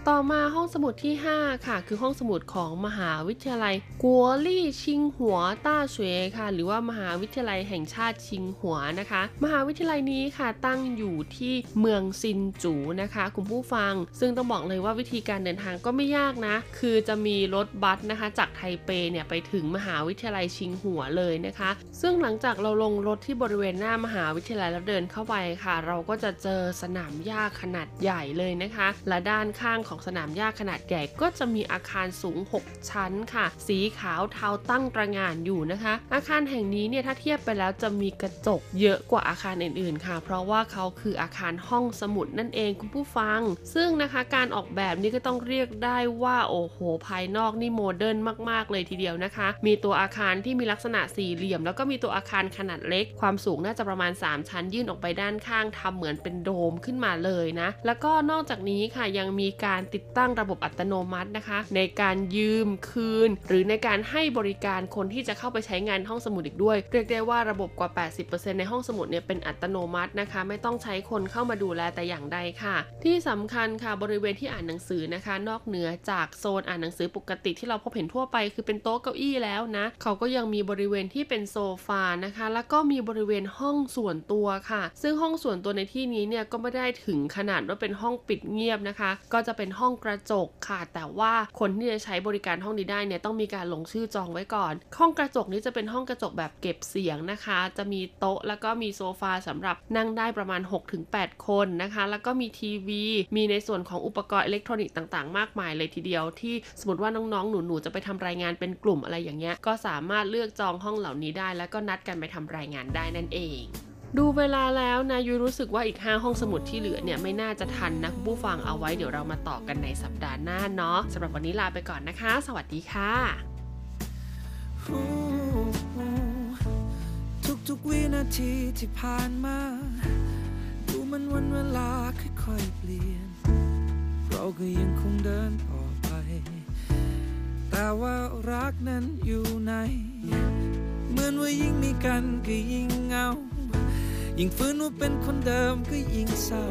ต่อมาห้องสมุดที่ 5 ค่ะ คือห้องสมุดของมหาวิทยาลัยกัวลี่ชิงหัวต้าเฉวยค่ะ หรือว่ามหาวิทยาลัยแห่งชาติชิงหัวนะคะ มหาวิทยาลัยนี้ค่ะตั้งอยู่ที่เมืองซินจูนะคะคุณผู้ฟัง ซึ่งต้องบอกเลยว่าวิธีการเดินทางก็ไม่ยากนะ คือจะมีรถบัสนะคะ จากไทเปเนี่ยไปถึงมหาวิทยาลัยชิงหัวเลยนะคะ ซึ่งหลังจากเราลงรถที่บริเวณหน้ามหาวิทยาลัยแล้วเดินเข้าไปค่ะ เราก็จะเจอสนามหญ้าขนาดใหญ่เลยนะคะ และด้านข้างของสนามหญ้าขนาดใหญ่ก็จะมีอาคารสูง 6 ชั้นค่ะ สีขาวเทาตั้งตระหง่านอยู่นะคะ อาคารแห่งนี้เนี่ยถ้าเทียบไปแล้วจะมีกระจกเยอะกว่าอาคารอื่นๆค่ะ เพราะว่าเขาคืออาคารห้องสมุดนั่นเองคุณผู้ฟัง ซึ่งนะคะการออกแบบนี้ก็ต้องเรียกได้ว่าโอ้โหภายนอกนี่โมเดิร์นมาก ๆ เลยทีเดียวนะคะ มีตัวอาคารที่มีลักษณะสี่เหลี่ยม แล้วก็มีตัวอาคารขนาดเล็ก ความสูงน่าจะประมาณ 3 ชั้นยื่นออกไปด้านข้างทำเหมือนเป็นโดมขึ้นมาเลยนะ แล้วก็นอกจากนี้ค่ะยังมีการติดตั้งระบบอัตโนมัตินะคะ ในการยืมคืน หรือในการให้บริการคนที่จะเข้าไปใช้งานห้องสมุดอีกด้วย เรียกได้ว่าระบบกว่า 80%ในห้องสมุดเนี่ยเป็นอัตโนมัตินะคะ ไม่ต้องใช้คนเข้ามาดูแลแต่อย่างใดค่ะ ที่สำคัญค่ะบริเวณที่อ่านหนังสือนะคะ นอกเหนือจากโซนอ่านหนังสือปกติที่เราพบเห็นทั่วไป คือเป็นโต๊ะเก้าอี้แล้วนะ เขาก็ยังมีบริเวณที่เป็นโซฟานะคะ แล้วก็มีบริเวณห้องส่วนตัวค่ะ ซึ่งห้องส่วนตัวในที่นี้เนี่ยก็ไม่ได้ถึงขนาดว่าเป็นห้องปิดเงียบนะคะ ก็จะเป็นห้องกระจกค่ะ แต่ว่าคนที่จะใช้บริการห้องนี้ได้เนี่ยต้องมีการลงชื่อจองไว้ก่อน ห้องกระจกนี้จะเป็นห้องกระจกแบบเก็บเสียงนะคะ จะมีโต๊ะแล้วก็มีโซฟาสำหรับนั่งได้ประมาณ 6-8 คนนะคะ แล้วก็มีทีวี มีในส่วนของอุปกรณ์อิเล็กทรอนิกส์ต่างๆ มากมายเลยทีเดียวที่สมมติว่าน้องๆ หนูๆ จะไปทำรายงานเป็นกลุ่มอะไรอย่างเงี้ย ก็สามารถเลือกจองห้องเหล่านี้ได้ แล้วก็นัดกันไปทำรายงานได้นั่นเอง ดูเวลาแล้วนะยุ้ยรู้สึกว่าอีก 5 ห้องสมุดที่เหลือเนี่ยไม่น่าจะทันนะคุณผู้ฟังเอาไว้เดี๋ยวเรามาต่อกันในสัปดาห์หน้าเนาะสำหรับวันนี้ลาไปก่อนนะคะ สวัสดีค่ะ ทุกๆวินาทีที่ผ่านมาดูมันวันเวลาค่อยๆเปลี่ยน เราก็ยังคงเดินต่อไป แต่ว่ารักนั้นอยู่ไหน มือนว่ายิ่งมีกันก็ยิ่งเงา ยิ่งฟื้นว่าเป็นคนเดิมก็ยิ่งเศร้า